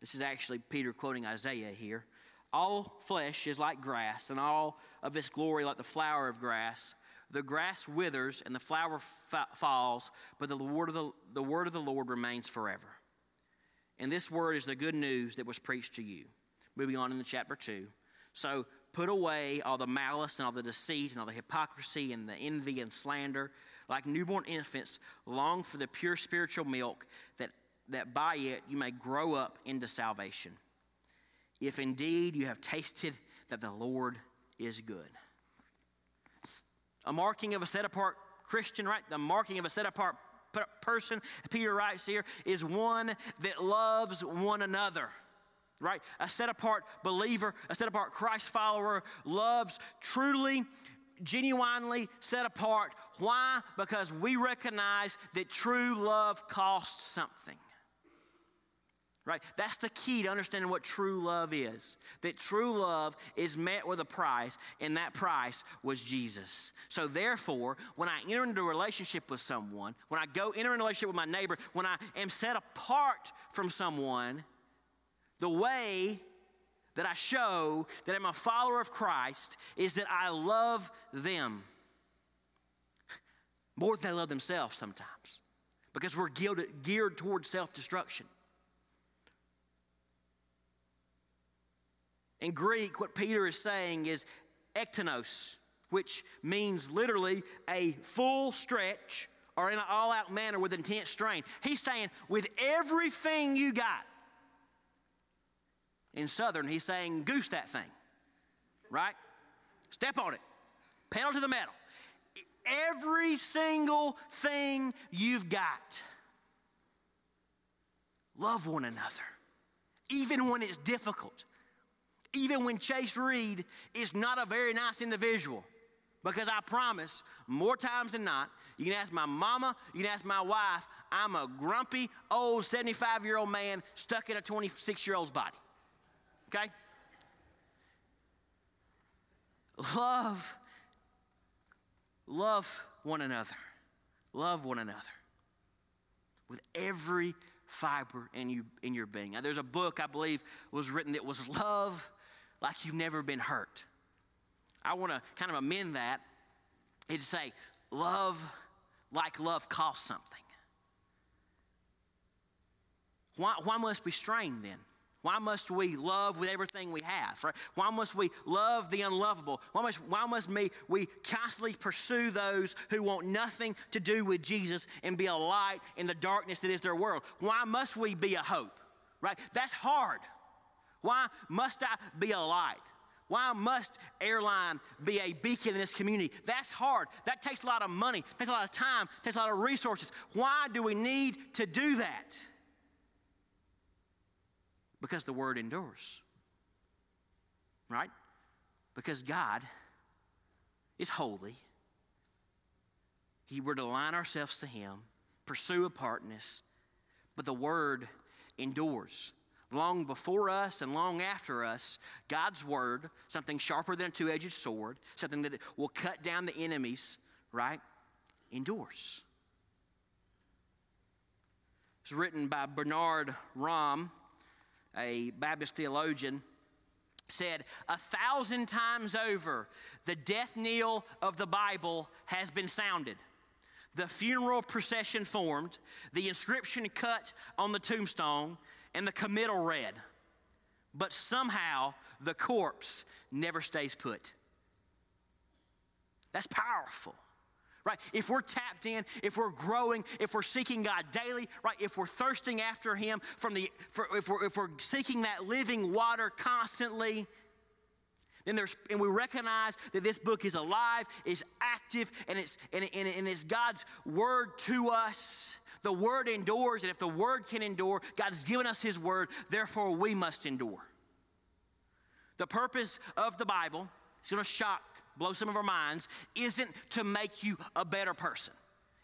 this is actually Peter quoting Isaiah here. All flesh is like grass, and all of its glory like the flower of grass. The grass withers and the flower fa- falls, but the word, of the, the word of the Lord remains forever. And this word is the good news that was preached to you. Moving on in the chapter 2. So put away all the malice and all the deceit and all the hypocrisy and the envy and slander. Like newborn infants, long for the pure spiritual milk, that, that by it you may grow up into salvation if indeed you have tasted that the Lord is good. A marking of a set apart Christian, right? The marking of a set apart person, Peter writes here, is one that loves one another. Right? A set apart believer, a set apart Christ follower loves truly, genuinely set apart. Why? Because we recognize that true love costs something right? That's the key to understanding what true love is. That true love is met with a price, and that price was Jesus. So, therefore, when I enter into a relationship with someone, when I go enter into a relationship with my neighbor, when I am set apart from someone, the way that I show that I'm a follower of Christ is that I love them more than they love themselves sometimes because we're geared, geared towards self destruction. In Greek, what Peter is saying is ektenos, which means literally a full stretch or in an all out manner with intense strain. He's saying, with everything you got. In Southern, he's saying, goose that thing, right? Step on it, pedal to the metal. Every single thing you've got. Love one another, even when it's difficult even when Chase Reed is not a very nice individual. Because I promise, more times than not, you can ask my mama, you can ask my wife, I'm a grumpy, old 75 year old man stuck in a 26 year old's body. Okay? Love, love one another. Love one another with every fiber in you in your being. Now, there's a book I believe was written that was love like you've never been hurt. I want to kind of amend that and say, love like love costs something. Why, why must we strain then? Why must we love with everything we have? Right? Why must we love the unlovable? Why must, why must we, we constantly pursue those who want nothing to do with Jesus and be a light in the darkness that is their world? Why must we be a hope? Right? That's hard. Why must I be a light? Why must airline be a beacon in this community? That's hard. That takes a lot of money, takes a lot of time, takes a lot of resources. Why do we need to do that? Because the word endures. Right? Because God is holy. He were to align ourselves to Him, pursue apartness, but the word endures long before us and long after us, God's word, something sharper than a two edged sword, something that will cut down the enemies, right, endures. It's written by Bernard Ramm. A Baptist theologian, said, A thousand times over, the death knell of the Bible has been sounded. The funeral procession formed, the inscription cut on the tombstone, and the committal read. But somehow the corpse never stays put. That's powerful right? If we're tapped in, if we're growing, if we're seeking God daily, right? If we're thirsting after Him from the, for, if, we're, if we're seeking that living water constantly, then there's, and we recognize that this book is alive, is active, and it's, and, and, and it's God's word to us. The word endures, and if the word can endure, God's given us His word, therefore we must endure. The purpose of the Bible is going to shock blow some of our minds, isn't to make you a better person.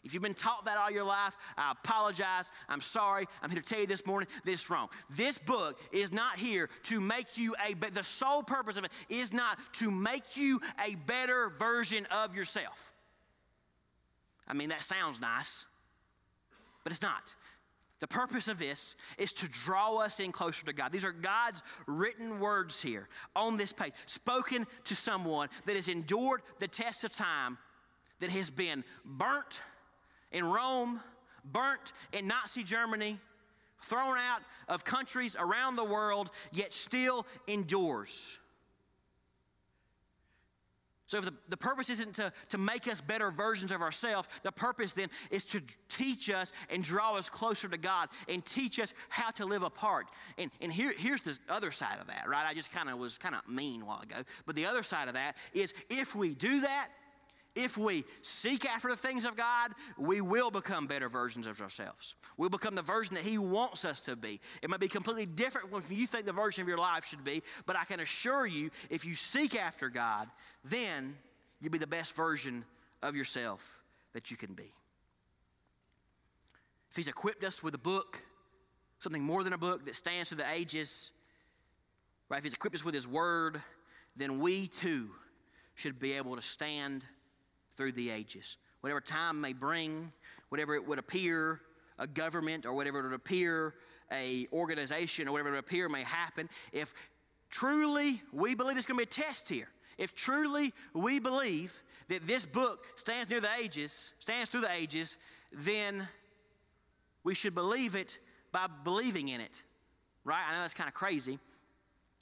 If you've been taught that all your life, I apologize. I'm sorry. I'm here to tell you this morning this wrong. This book is not here to make you a the sole purpose of it is not to make you a better version of yourself. I mean that sounds nice, but it's not. The purpose of this is to draw us in closer to God. These are God's written words here on this page, spoken to someone that has endured the test of time, that has been burnt in Rome, burnt in Nazi Germany, thrown out of countries around the world, yet still endures. So, if the, the purpose isn't to, to make us better versions of ourselves, the purpose then is to teach us and draw us closer to God and teach us how to live apart. And, and here, here's the other side of that, right? I just kind of was kind of mean a while ago. But the other side of that is if we do that, if we seek after the things of God, we will become better versions of ourselves. We'll become the version that He wants us to be. It might be completely different from you think the version of your life should be, but I can assure you, if you seek after God, then you'll be the best version of yourself that you can be. If He's equipped us with a book, something more than a book that stands through the ages, right? If He's equipped us with His Word, then we too should be able to stand through the ages. Whatever time may bring, whatever it would appear a government or whatever it would appear a organization or whatever it would appear may happen, if truly we believe there's going to be a test here, if truly we believe that this book stands near the ages, stands through the ages, then we should believe it by believing in it. Right? I know that's kind of crazy.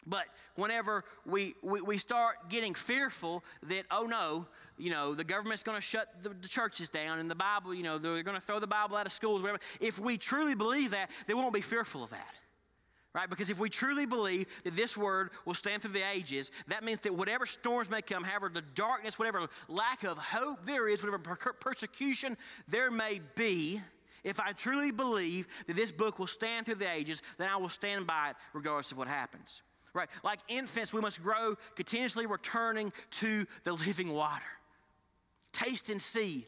But whenever we, we, we start getting fearful that, oh no, you know, the government's going to shut the, the, churches down and the Bible, you know, they're going to throw the Bible out of schools, whatever. If we truly believe that, then we won't be fearful of that. Right? Because if we truly believe that this word will stand through the ages, that means that whatever storms may come, however, the darkness, whatever lack of hope there is, whatever per- persecution there may be, if I truly believe that this book will stand through the ages, then I will stand by it regardless of what happens. Right? Like infants, we must grow continuously returning to the living water. Taste and see.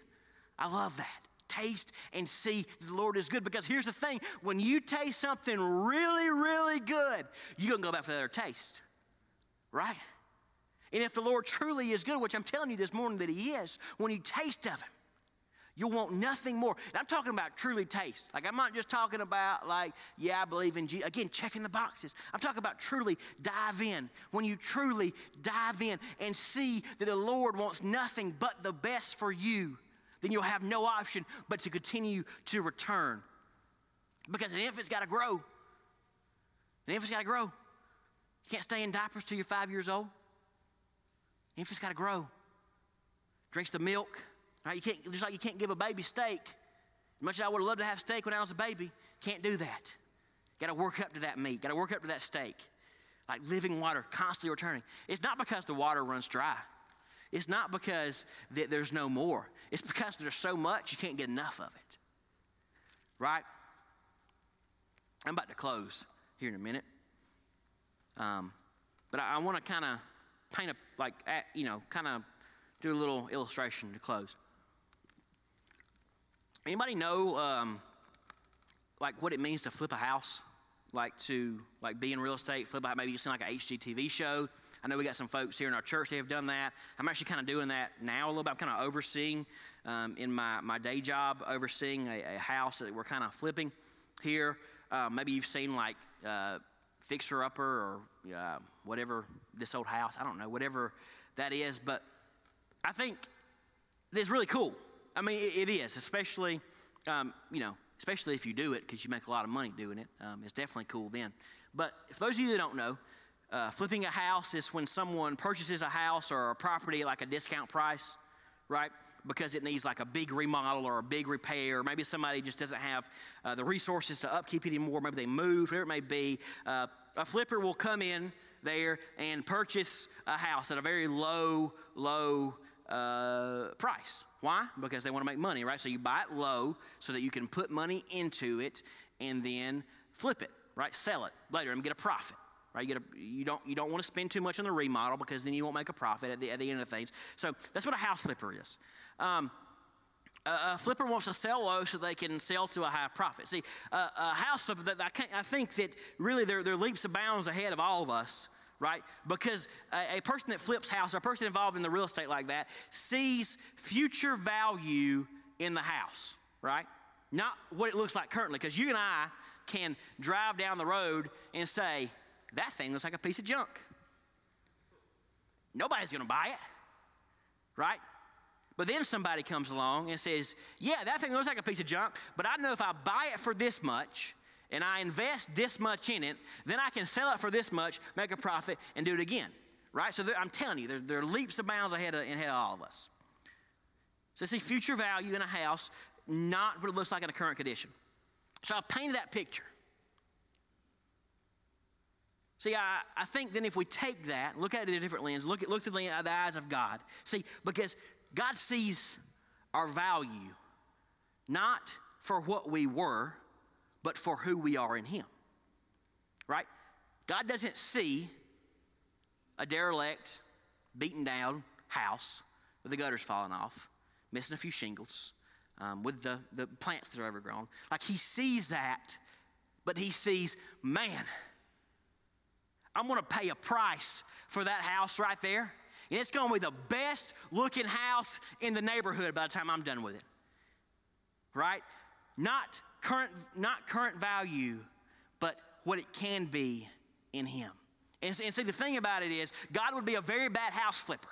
I love that. Taste and see the Lord is good. Because here's the thing when you taste something really, really good, you're going to go back for the other taste. Right? And if the Lord truly is good, which I'm telling you this morning that He is, when you taste of Him, You'll want nothing more. And I'm talking about truly taste. Like, I'm not just talking about, like, yeah, I believe in Jesus. Again, checking the boxes. I'm talking about truly dive in. When you truly dive in and see that the Lord wants nothing but the best for you, then you'll have no option but to continue to return. Because an infant's got to grow. An infant's got to grow. You can't stay in diapers till you're five years old. An infant's got to grow. Drinks the milk Right? You can't, just like you can't give a baby steak. As much as I would have loved to have steak when I was a baby, can't do that. Got to work up to that meat. Got to work up to that steak. Like living water, constantly returning. It's not because the water runs dry. It's not because that there's no more. It's because there's so much you can't get enough of it. Right? I'm about to close here in a minute. Um, but I, I want to kind of paint a, like, you know, kind of do a little illustration to close. Anybody know um, like what it means to flip a house? Like to like be in real estate, flip out. Maybe you've seen like a HGTV show. I know we got some folks here in our church that have done that. I'm actually kind of doing that now a little bit. I'm kind of overseeing um, in my, my day job, overseeing a, a house that we're kind of flipping here. Uh, maybe you've seen like uh, fixer upper or uh, whatever this old house. I don't know whatever that is, but I think it's really cool. I mean, it, it is, especially um, you know, especially if you do it because you make a lot of money doing it. Um, it's definitely cool then. But for those of you that don't know, uh, flipping a house is when someone purchases a house or a property like a discount price, right? Because it needs like a big remodel or a big repair. Maybe somebody just doesn't have uh, the resources to upkeep it anymore. Maybe they moved, whatever it may be. Uh, a flipper will come in there and purchase a house at a very low, low uh, price. Why? Because they want to make money, right? So you buy it low so that you can put money into it and then flip it, right? Sell it later and get a profit. Right, you, a, you, don't, you don't want to spend too much on the remodel because then you won't make a profit at the, at the end of things. So that's what a house flipper is. Um, a, flipper wants to sell low so they can sell to a high profit. See, uh, a house flipper, that I, I, think that really they're, they're leaps and bounds ahead of all of us right? Because a, a, person that flips house, a person involved in the real estate like that, sees future value in the house, right? Not what it looks like currently. Because you and I can drive down the road and say, that thing looks like a piece of junk. Nobody's to buy it, right? But then somebody comes along and says, yeah, that thing looks like a piece of junk, but I know if I buy it for this much, and I invest this much in it, then I can sell it for this much, make a profit, and do it again. Right? So I'm telling you, there, there are leaps and bounds ahead of, ahead of all of us. So see future value in a house, not what it looks like in a current condition. So I've painted that picture. See, I, I think then if we take that, look at it in a different lens, look at look through the, uh, the eyes of God. See, because God sees our value not for what we were, but for who we are in Him. Right? God doesn't see a derelict, beaten down house with the gutters falling off, missing a few shingles, um, with the, the plants that are overgrown. Like He sees that, but He sees, man, I'm gonna pay a price for that house right there. And it's gonna be the best looking house in the neighborhood by the time I'm done with it. Right? Not current, not current value, but what it can be in Him. And, and see, the thing about it is, God would be a very bad house flipper,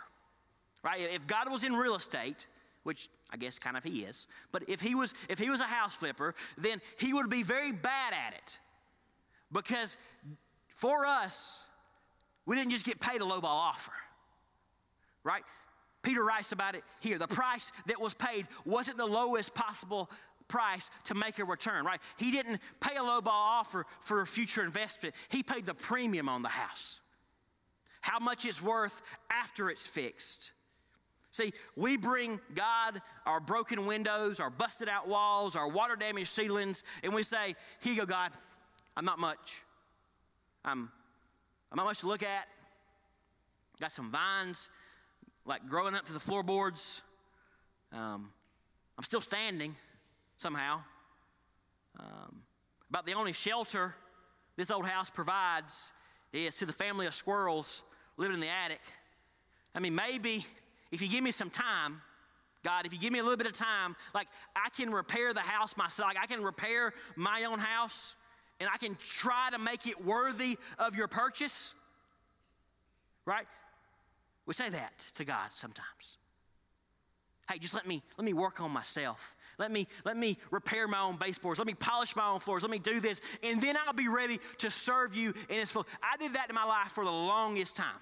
right? If God was in real estate, which I guess kind of He is, but if He was, if He was a house flipper, then He would be very bad at it, because for us, we didn't just get paid a lowball offer, right? Peter writes about it here. The price that was paid wasn't the lowest possible price to make a return, right? He didn't pay a lowball offer for a future investment. He paid the premium on the house. How much it's worth after it's fixed. See, we bring God our broken windows, our busted out walls, our water damaged ceilings, and we say, Here you go, God. I'm not much. I'm, I'm not much to look at. Got some vines like growing up to the floorboards. Um, I'm still standing somehow. Um, about the only shelter this old house provides is to the family of squirrels living in the attic. I mean, maybe if you give me some time, God, if you give me a little bit of time, like I can repair the house myself, like I can repair my own house and I can try to make it worthy of your purchase. Right? We say that to God sometimes. Hey, just let me let me work on myself. Let me, let me repair my own baseboards. Let me polish my own floors. Let me do this. And then I'll be ready to serve you in this full. I did that in my life for the longest time.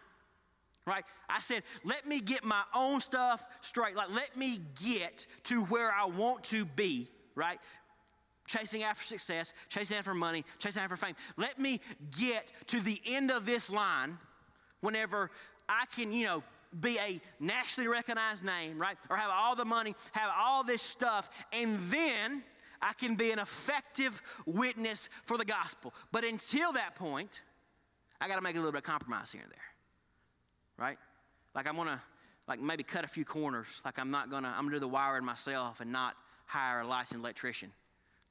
Right? I said, let me get my own stuff straight. Like, let me get to where I want to be, right? Chasing after success, chasing after money, chasing after fame. Let me get to the end of this line whenever I can, you know, be a nationally recognized name, right? Or have all the money, have all this stuff, and then I can be an effective witness for the gospel. But until that point, I got to make a little bit of compromise here and there, right? Like I'm gonna, like maybe cut a few corners. Like I'm not gonna, I'm gonna do the wiring myself and not hire a licensed electrician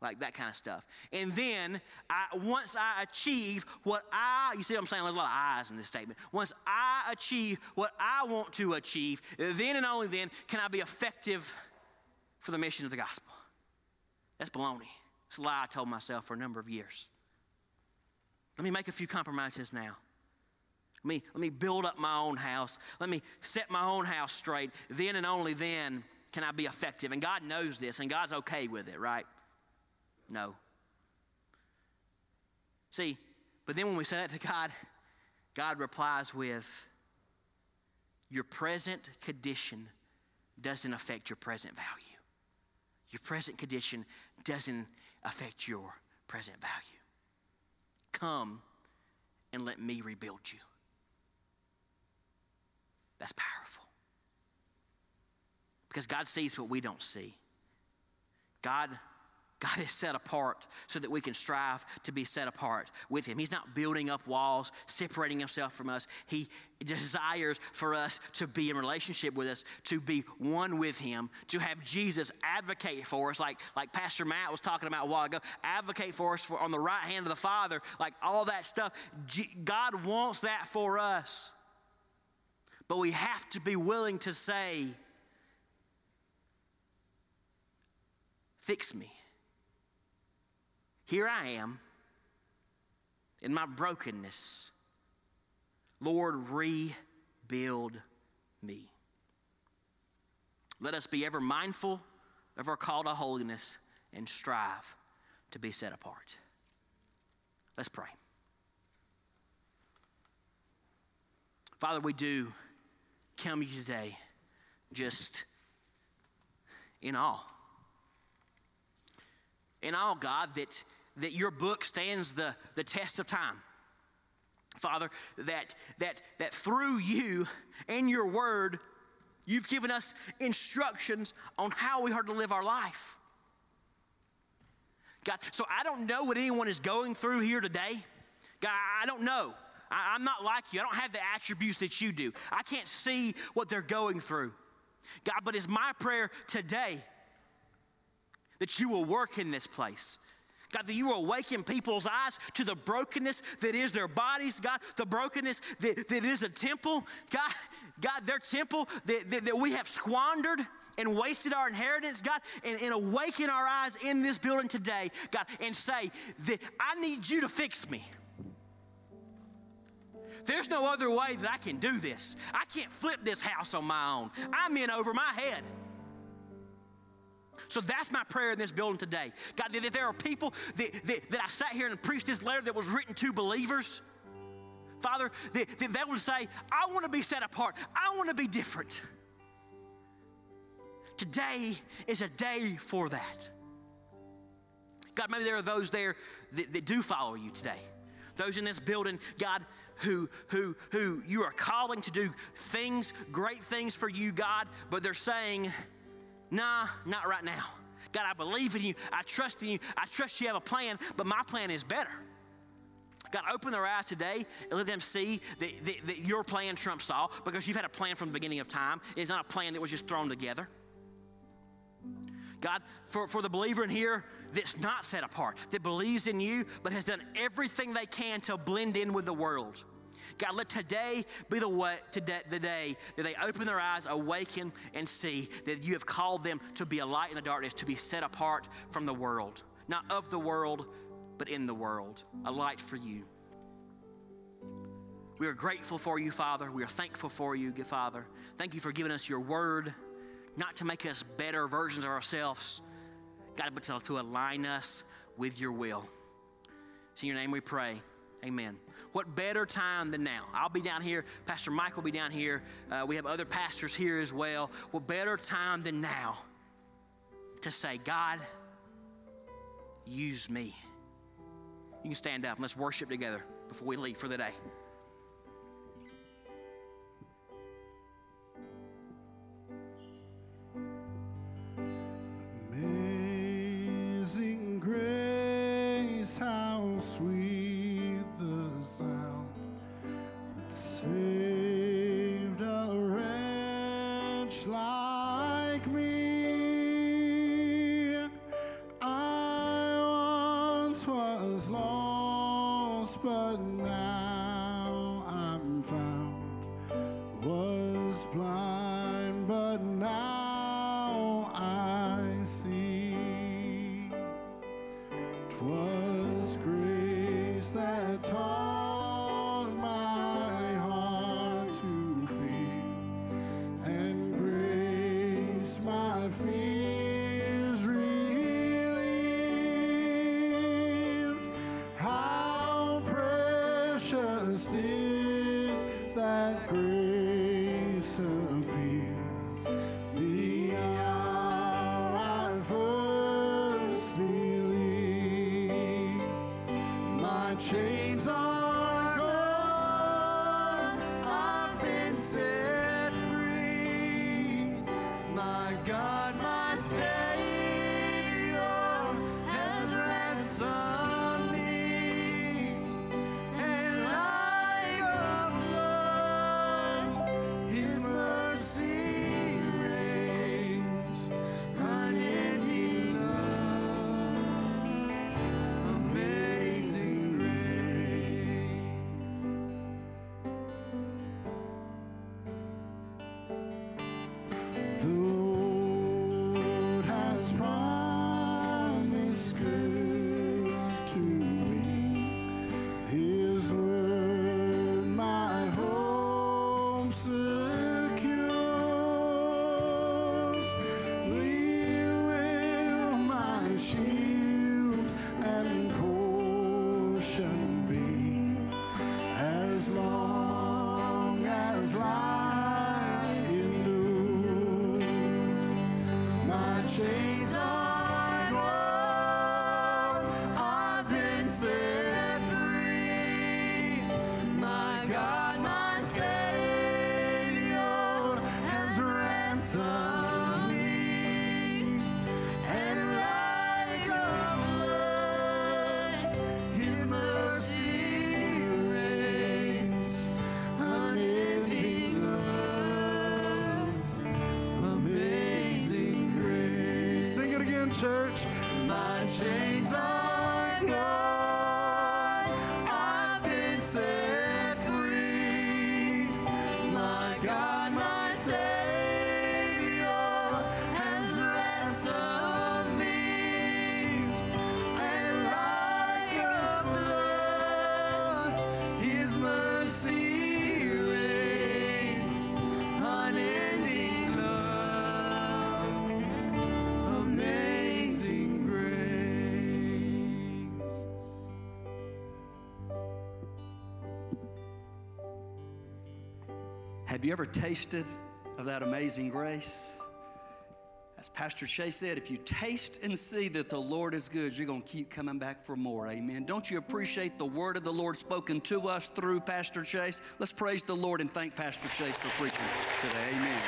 like that kind of stuff. And then I, once I achieve what I, you see what I'm saying? There's a lot of I's in this statement. Once I achieve what I want to achieve, then and only then can I be effective for the mission of the gospel. That's baloney. It's a lie I told myself for a number of years. Let me make a few compromises now. Let me, let me build up my own house. Let me set my own house straight. Then and only then can I be effective. And God knows this, and God's okay with it, right? No. See, but then when we say that to God, God replies with, Your present condition doesn't affect your present value. Your present condition doesn't affect your present value. Come and let me rebuild you. That's powerful. Because God sees what we don't see. God God is set apart so that we can strive to be set apart with Him. He's not building up walls, separating Himself from us. He desires for us to be in relationship with us, to be one with Him, to have Jesus advocate for us, like, like Pastor Matt was talking about a while ago, advocate for us for, on the right hand of the Father, like all that stuff. G- God wants that for us. But we have to be willing to say, Fix me. Here I am in my brokenness. Lord, rebuild me. Let us be ever mindful of our call to holiness and strive to be set apart. Let's pray. Father, we do come to you today just in awe. In awe, God, that that your book stands the, the test of time. Father, that, that, that through you and your word, you've given us instructions on how we are to live our life. God, so I don't know what anyone is going through here today. God, I don't know. I, I'm not like you. I don't have the attributes that you do. I can't see what they're going through. God, but it's my prayer today that you will work in this place God, that you awaken people's eyes to the brokenness that is their bodies, God, the brokenness that, that is the temple, God, God, their temple that, that, that we have squandered and wasted our inheritance, God, and, and awaken our eyes in this building today, God, and say that I need you to fix me. There's no other way that I can do this. I can't flip this house on my own. I'm in over my head. So that's my prayer in this building today. God, that there are people that, that, that I sat here and preached this letter that was written to believers. Father, that, that they would say, I want to be set apart. I want to be different. Today is a day for that. God, maybe there are those there that, that do follow you today. Those in this building, God, who, who, who you are calling to do things, great things for you, God, but they're saying, Nah, not right now. God, I believe in you. I trust in you. I trust you have a plan, but my plan is better. God, open their eyes today and let them see that, that, that, your plan trumps all because you've had a plan from the beginning of time. It's not a plan that was just thrown together. God, for, for the believer in here that's not set apart, that believes in you but has done everything they can to blend in with the world. God, let today be the, way, today, the day that they open their eyes, awaken, and see that you have called them to be a light in the darkness, to be set apart from the world. Not of the world, but in the world. A light for you. We are grateful for you, Father. We are thankful for you, good Father. Thank you for giving us your word, not to make us better versions of ourselves, God, but to, to align us with your will. It's in your name we pray. Amen. What better time than now? I'll be down here. Pastor Mike will be down here. Uh, we have other pastors here as well. What better time than now to say, God, use me? You can stand up and let's worship together before we leave for the day. Church. My chains are Have you ever tasted of that amazing grace? As Pastor Chase said, if you taste and see that the Lord is good, you're going to keep coming back for more. Amen. Don't you appreciate the word of the Lord spoken to us through Pastor Chase? Let's praise the Lord and thank Pastor Chase for preaching today. Amen.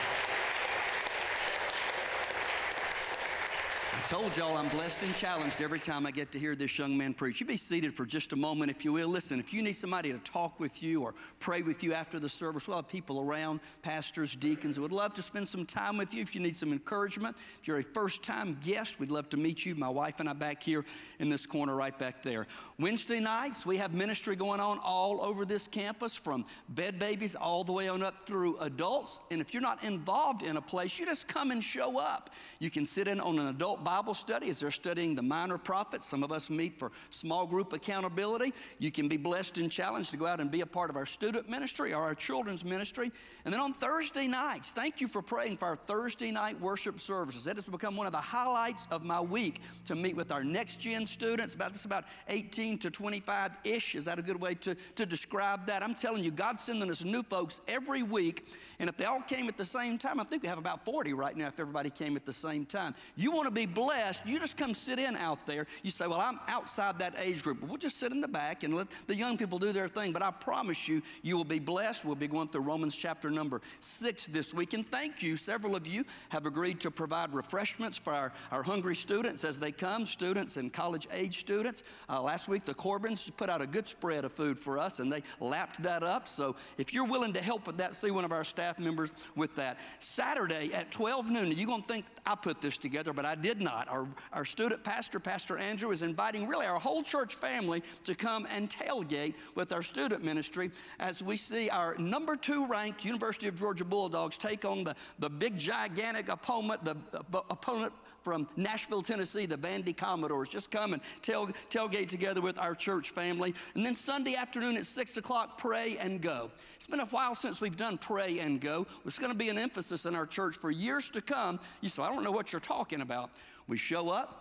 Told y'all I'm blessed and challenged every time I get to hear this young man preach. You be seated for just a moment, if you will. Listen, if you need somebody to talk with you or pray with you after the service, we'll have people around, pastors, deacons, would love to spend some time with you if you need some encouragement. If you're a first time guest, we'd love to meet you. My wife and I back here in this corner right back there. Wednesday nights, we have ministry going on all over this campus from bed babies all the way on up through adults. And if you're not involved in a place, you just come and show up. You can sit in on an adult Bible study as they're studying the minor prophets. Some of us meet for small group accountability. You can be blessed and challenged to go out and be a part of our student ministry or our children's ministry. And then on Thursday nights, thank you for praying for our Thursday night worship services. That has become one of the highlights of my week to meet with our next gen students. About this about 18 to 25 ish. Is that a good way to, to describe that? I'm telling you, God's sending us new folks every week. And if they all came at the same time, I think we have about 40 right now if everybody came at the same time. You want to be blessed, you just come sit in out there. You say, Well, I'm outside that age group. We'll just sit in the back and let the young people do their thing. But I promise you, you will be blessed. We'll be going through Romans chapter number six this week. And thank you. Several of you have agreed to provide refreshments for our, our hungry students as they come, students and college age students. Uh, last week, the Corbins put out a good spread of food for us and they lapped that up. So if you're willing to help with that, see one of our staff members with that. Saturday at 12 noon, you're going to think I put this together, but I did not. Our, our student pastor, Pastor Andrew, is inviting really our whole church family to come and tailgate with our student ministry as we see our number two ranked University of Georgia Bulldogs take on the, the big, gigantic opponent, the, the opponent from Nashville, Tennessee, the Vandy Commodores. Just come and tail, tailgate together with our church family. And then Sunday afternoon at 6 o'clock, pray and go. It's been a while since we've done pray and go. It's going to be an emphasis in our church for years to come. You say, I don't know what you're talking about. We show up,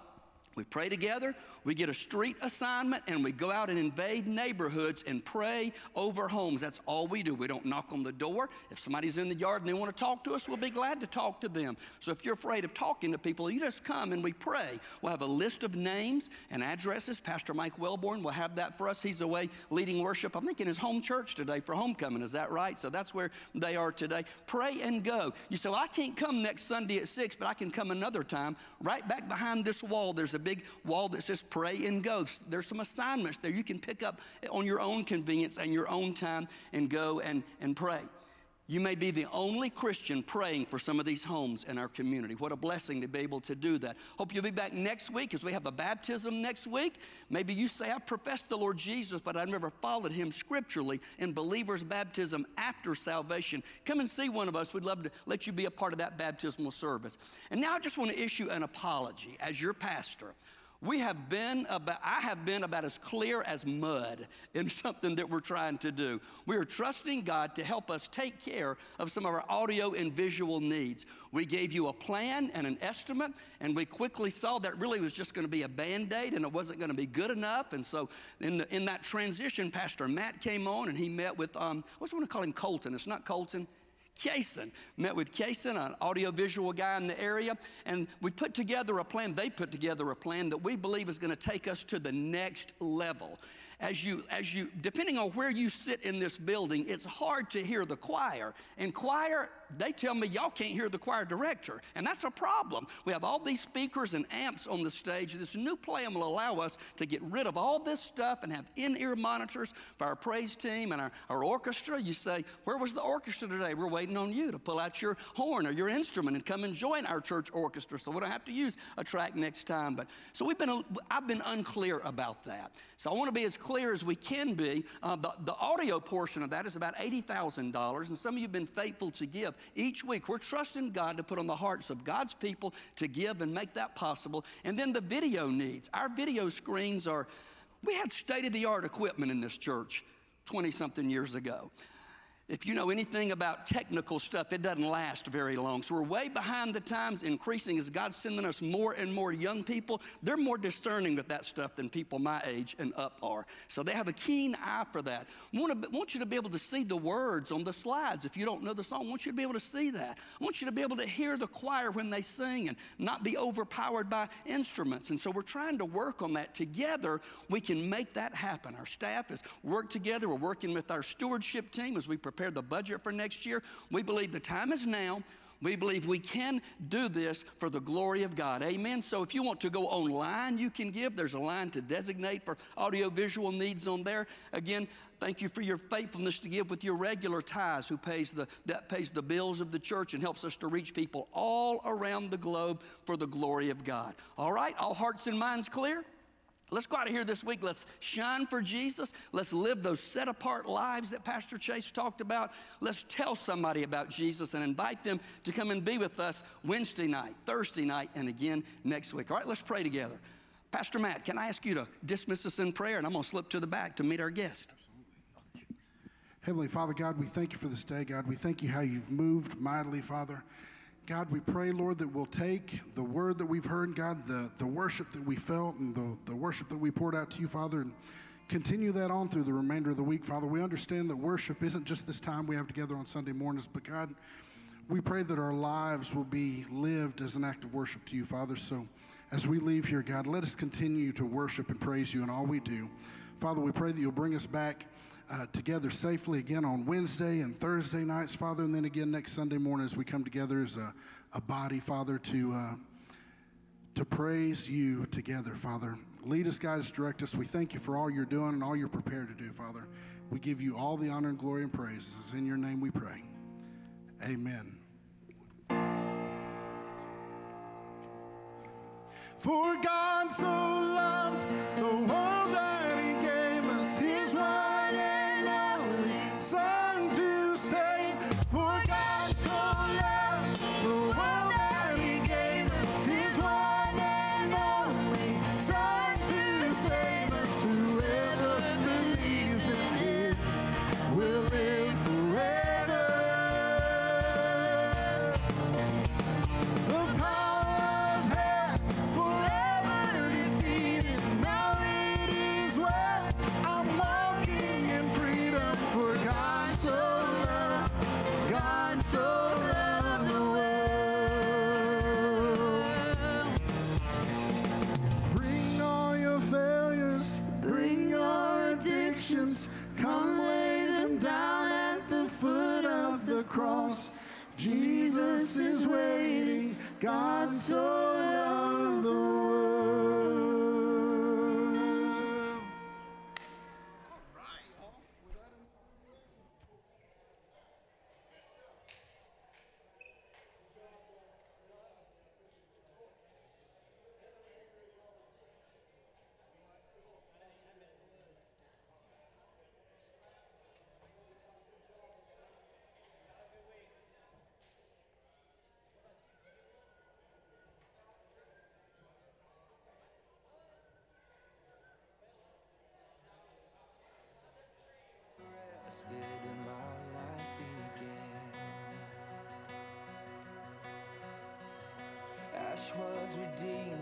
we pray together, we get a street assignment, and we go out and invade neighborhoods and pray over homes. That's all we do. We don't knock on the door. If somebody's in the yard and they want to talk to us, we'll be glad to talk to them. So if you're afraid of talking to people, you just come and we pray. We'll have a list of names and addresses. Pastor Mike Wellborn will have that for us. He's away leading worship, I think, in his home church today for homecoming. Is that right? So that's where they are today. Pray and go. You say, well, I can't come next Sunday at 6, but I can come another time. Right back behind this wall, there's a big wall that says pray and go. There's some assignments there you can pick up on your own convenience and your own time and go and, and pray. You may be the only Christian praying for some of these homes in our community. What a blessing to be able to do that. Hope you'll be back next week as we have a baptism next week. Maybe you say, I profess the Lord Jesus, but I've never followed him scripturally in believer's baptism after salvation. Come and see one of us. We'd love to let you be a part of that baptismal service. And now I just want to issue an apology as your pastor. We have been about, I have been about as clear as mud in something that we're trying to do. We are trusting God to help us take care of some of our audio and visual needs. We gave you a plan and an estimate, and we quickly saw that really was just going to be a band aid and it wasn't going to be good enough. And so, in, the, in that transition, Pastor Matt came on and he met with, um, what's I want to call him Colton? It's not Colton. Kason. Met with Kason, an audiovisual guy in the area, and we put together a plan. They put together a plan that we believe is going to take us to the next level as you, as you, depending on where you sit in this building, it's hard to hear the choir. And choir, they tell me y'all can't hear the choir director, and that's a problem. We have all these speakers and amps on the stage. This new plan will allow us to get rid of all this stuff and have in-ear monitors for our praise team and our, our orchestra. You say, where was the orchestra today? We're waiting on you to pull out your horn or your instrument and come and join our church orchestra, so we don't have to use a track next time. But so we've been, I've been unclear about that. So I want to be as clear as we can be. Uh, the, the audio portion of that is about $80,000, and some of you have been faithful to give. Each week, we're trusting God to put on the hearts of God's people to give and make that possible. And then the video needs. Our video screens are, we had state of the art equipment in this church 20 something years ago if you know anything about technical stuff, it doesn't last very long. So we're way behind the times, increasing as God's sending us more and more young people. They're more discerning with that stuff than people my age and up are. So they have a keen eye for that. Want, to, want you to be able to see the words on the slides. If you don't know the song, I want you to be able to see that. I want you to be able to hear the choir when they sing and not be overpowered by instruments. And so we're trying to work on that. Together, we can make that happen. Our staff has worked together. We're working with our stewardship team as we prepare prepare the budget for next year. We believe the time is now. We believe we can do this for the glory of God. Amen. So if you want to go online, you can give. There's a line to designate for audiovisual needs on there. Again, thank you for your faithfulness to give with your regular tithes who pays the that pays the bills of the church and helps us to reach people all around the globe for the glory of God. All right, all hearts and minds clear? Let's go out of here this week. Let's shine for Jesus. Let's live those set apart lives that Pastor Chase talked about. Let's tell somebody about Jesus and invite them to come and be with us Wednesday night, Thursday night, and again next week. All right, let's pray together. Pastor Matt, can I ask you to dismiss us in prayer? And I'm going to slip to the back to meet our guest. Heavenly Father, God, we thank you for this day, God. We thank you how you've moved mightily, Father. God, we pray, Lord, that we'll take the word that we've heard, God, the, the worship that we felt and the, the worship that we poured out to you, Father, and continue that on through the remainder of the week, Father. We understand that worship isn't just this time we have together on Sunday mornings, but God, we pray that our lives will be lived as an act of worship to you, Father. So as we leave here, God, let us continue to worship and praise you in all we do. Father, we pray that you'll bring us back uh, together safely again on Wednesday and Thursday nights, Father, and then again next Sunday morning as we come together as a, a body, Father, to, uh, to praise you together, Father. Lead us, guide us, direct us. We thank you for all you're doing and all you're prepared to do, Father. We give you all the honor and glory and praise. Is in your name we pray. Amen. For God so loved the world that he gave us his one redeemed,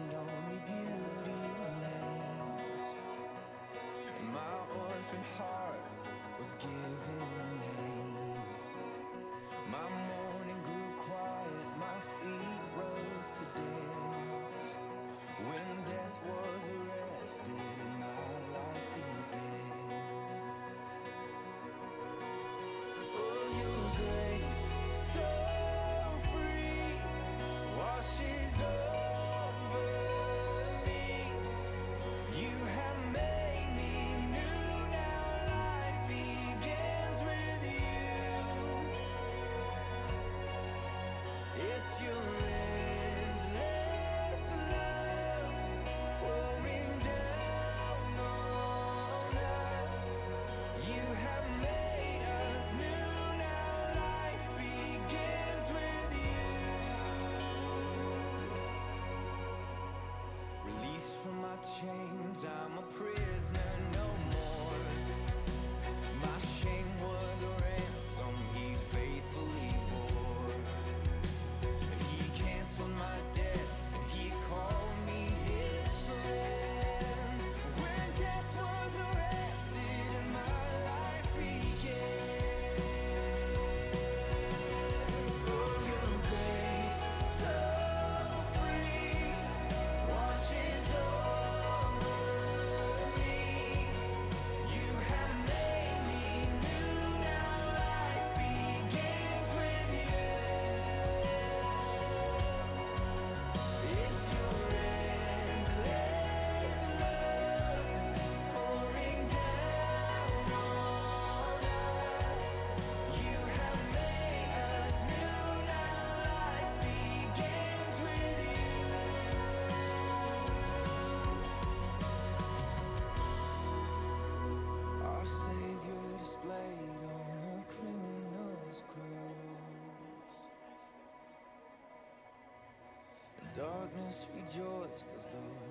Darkness rejoiced as though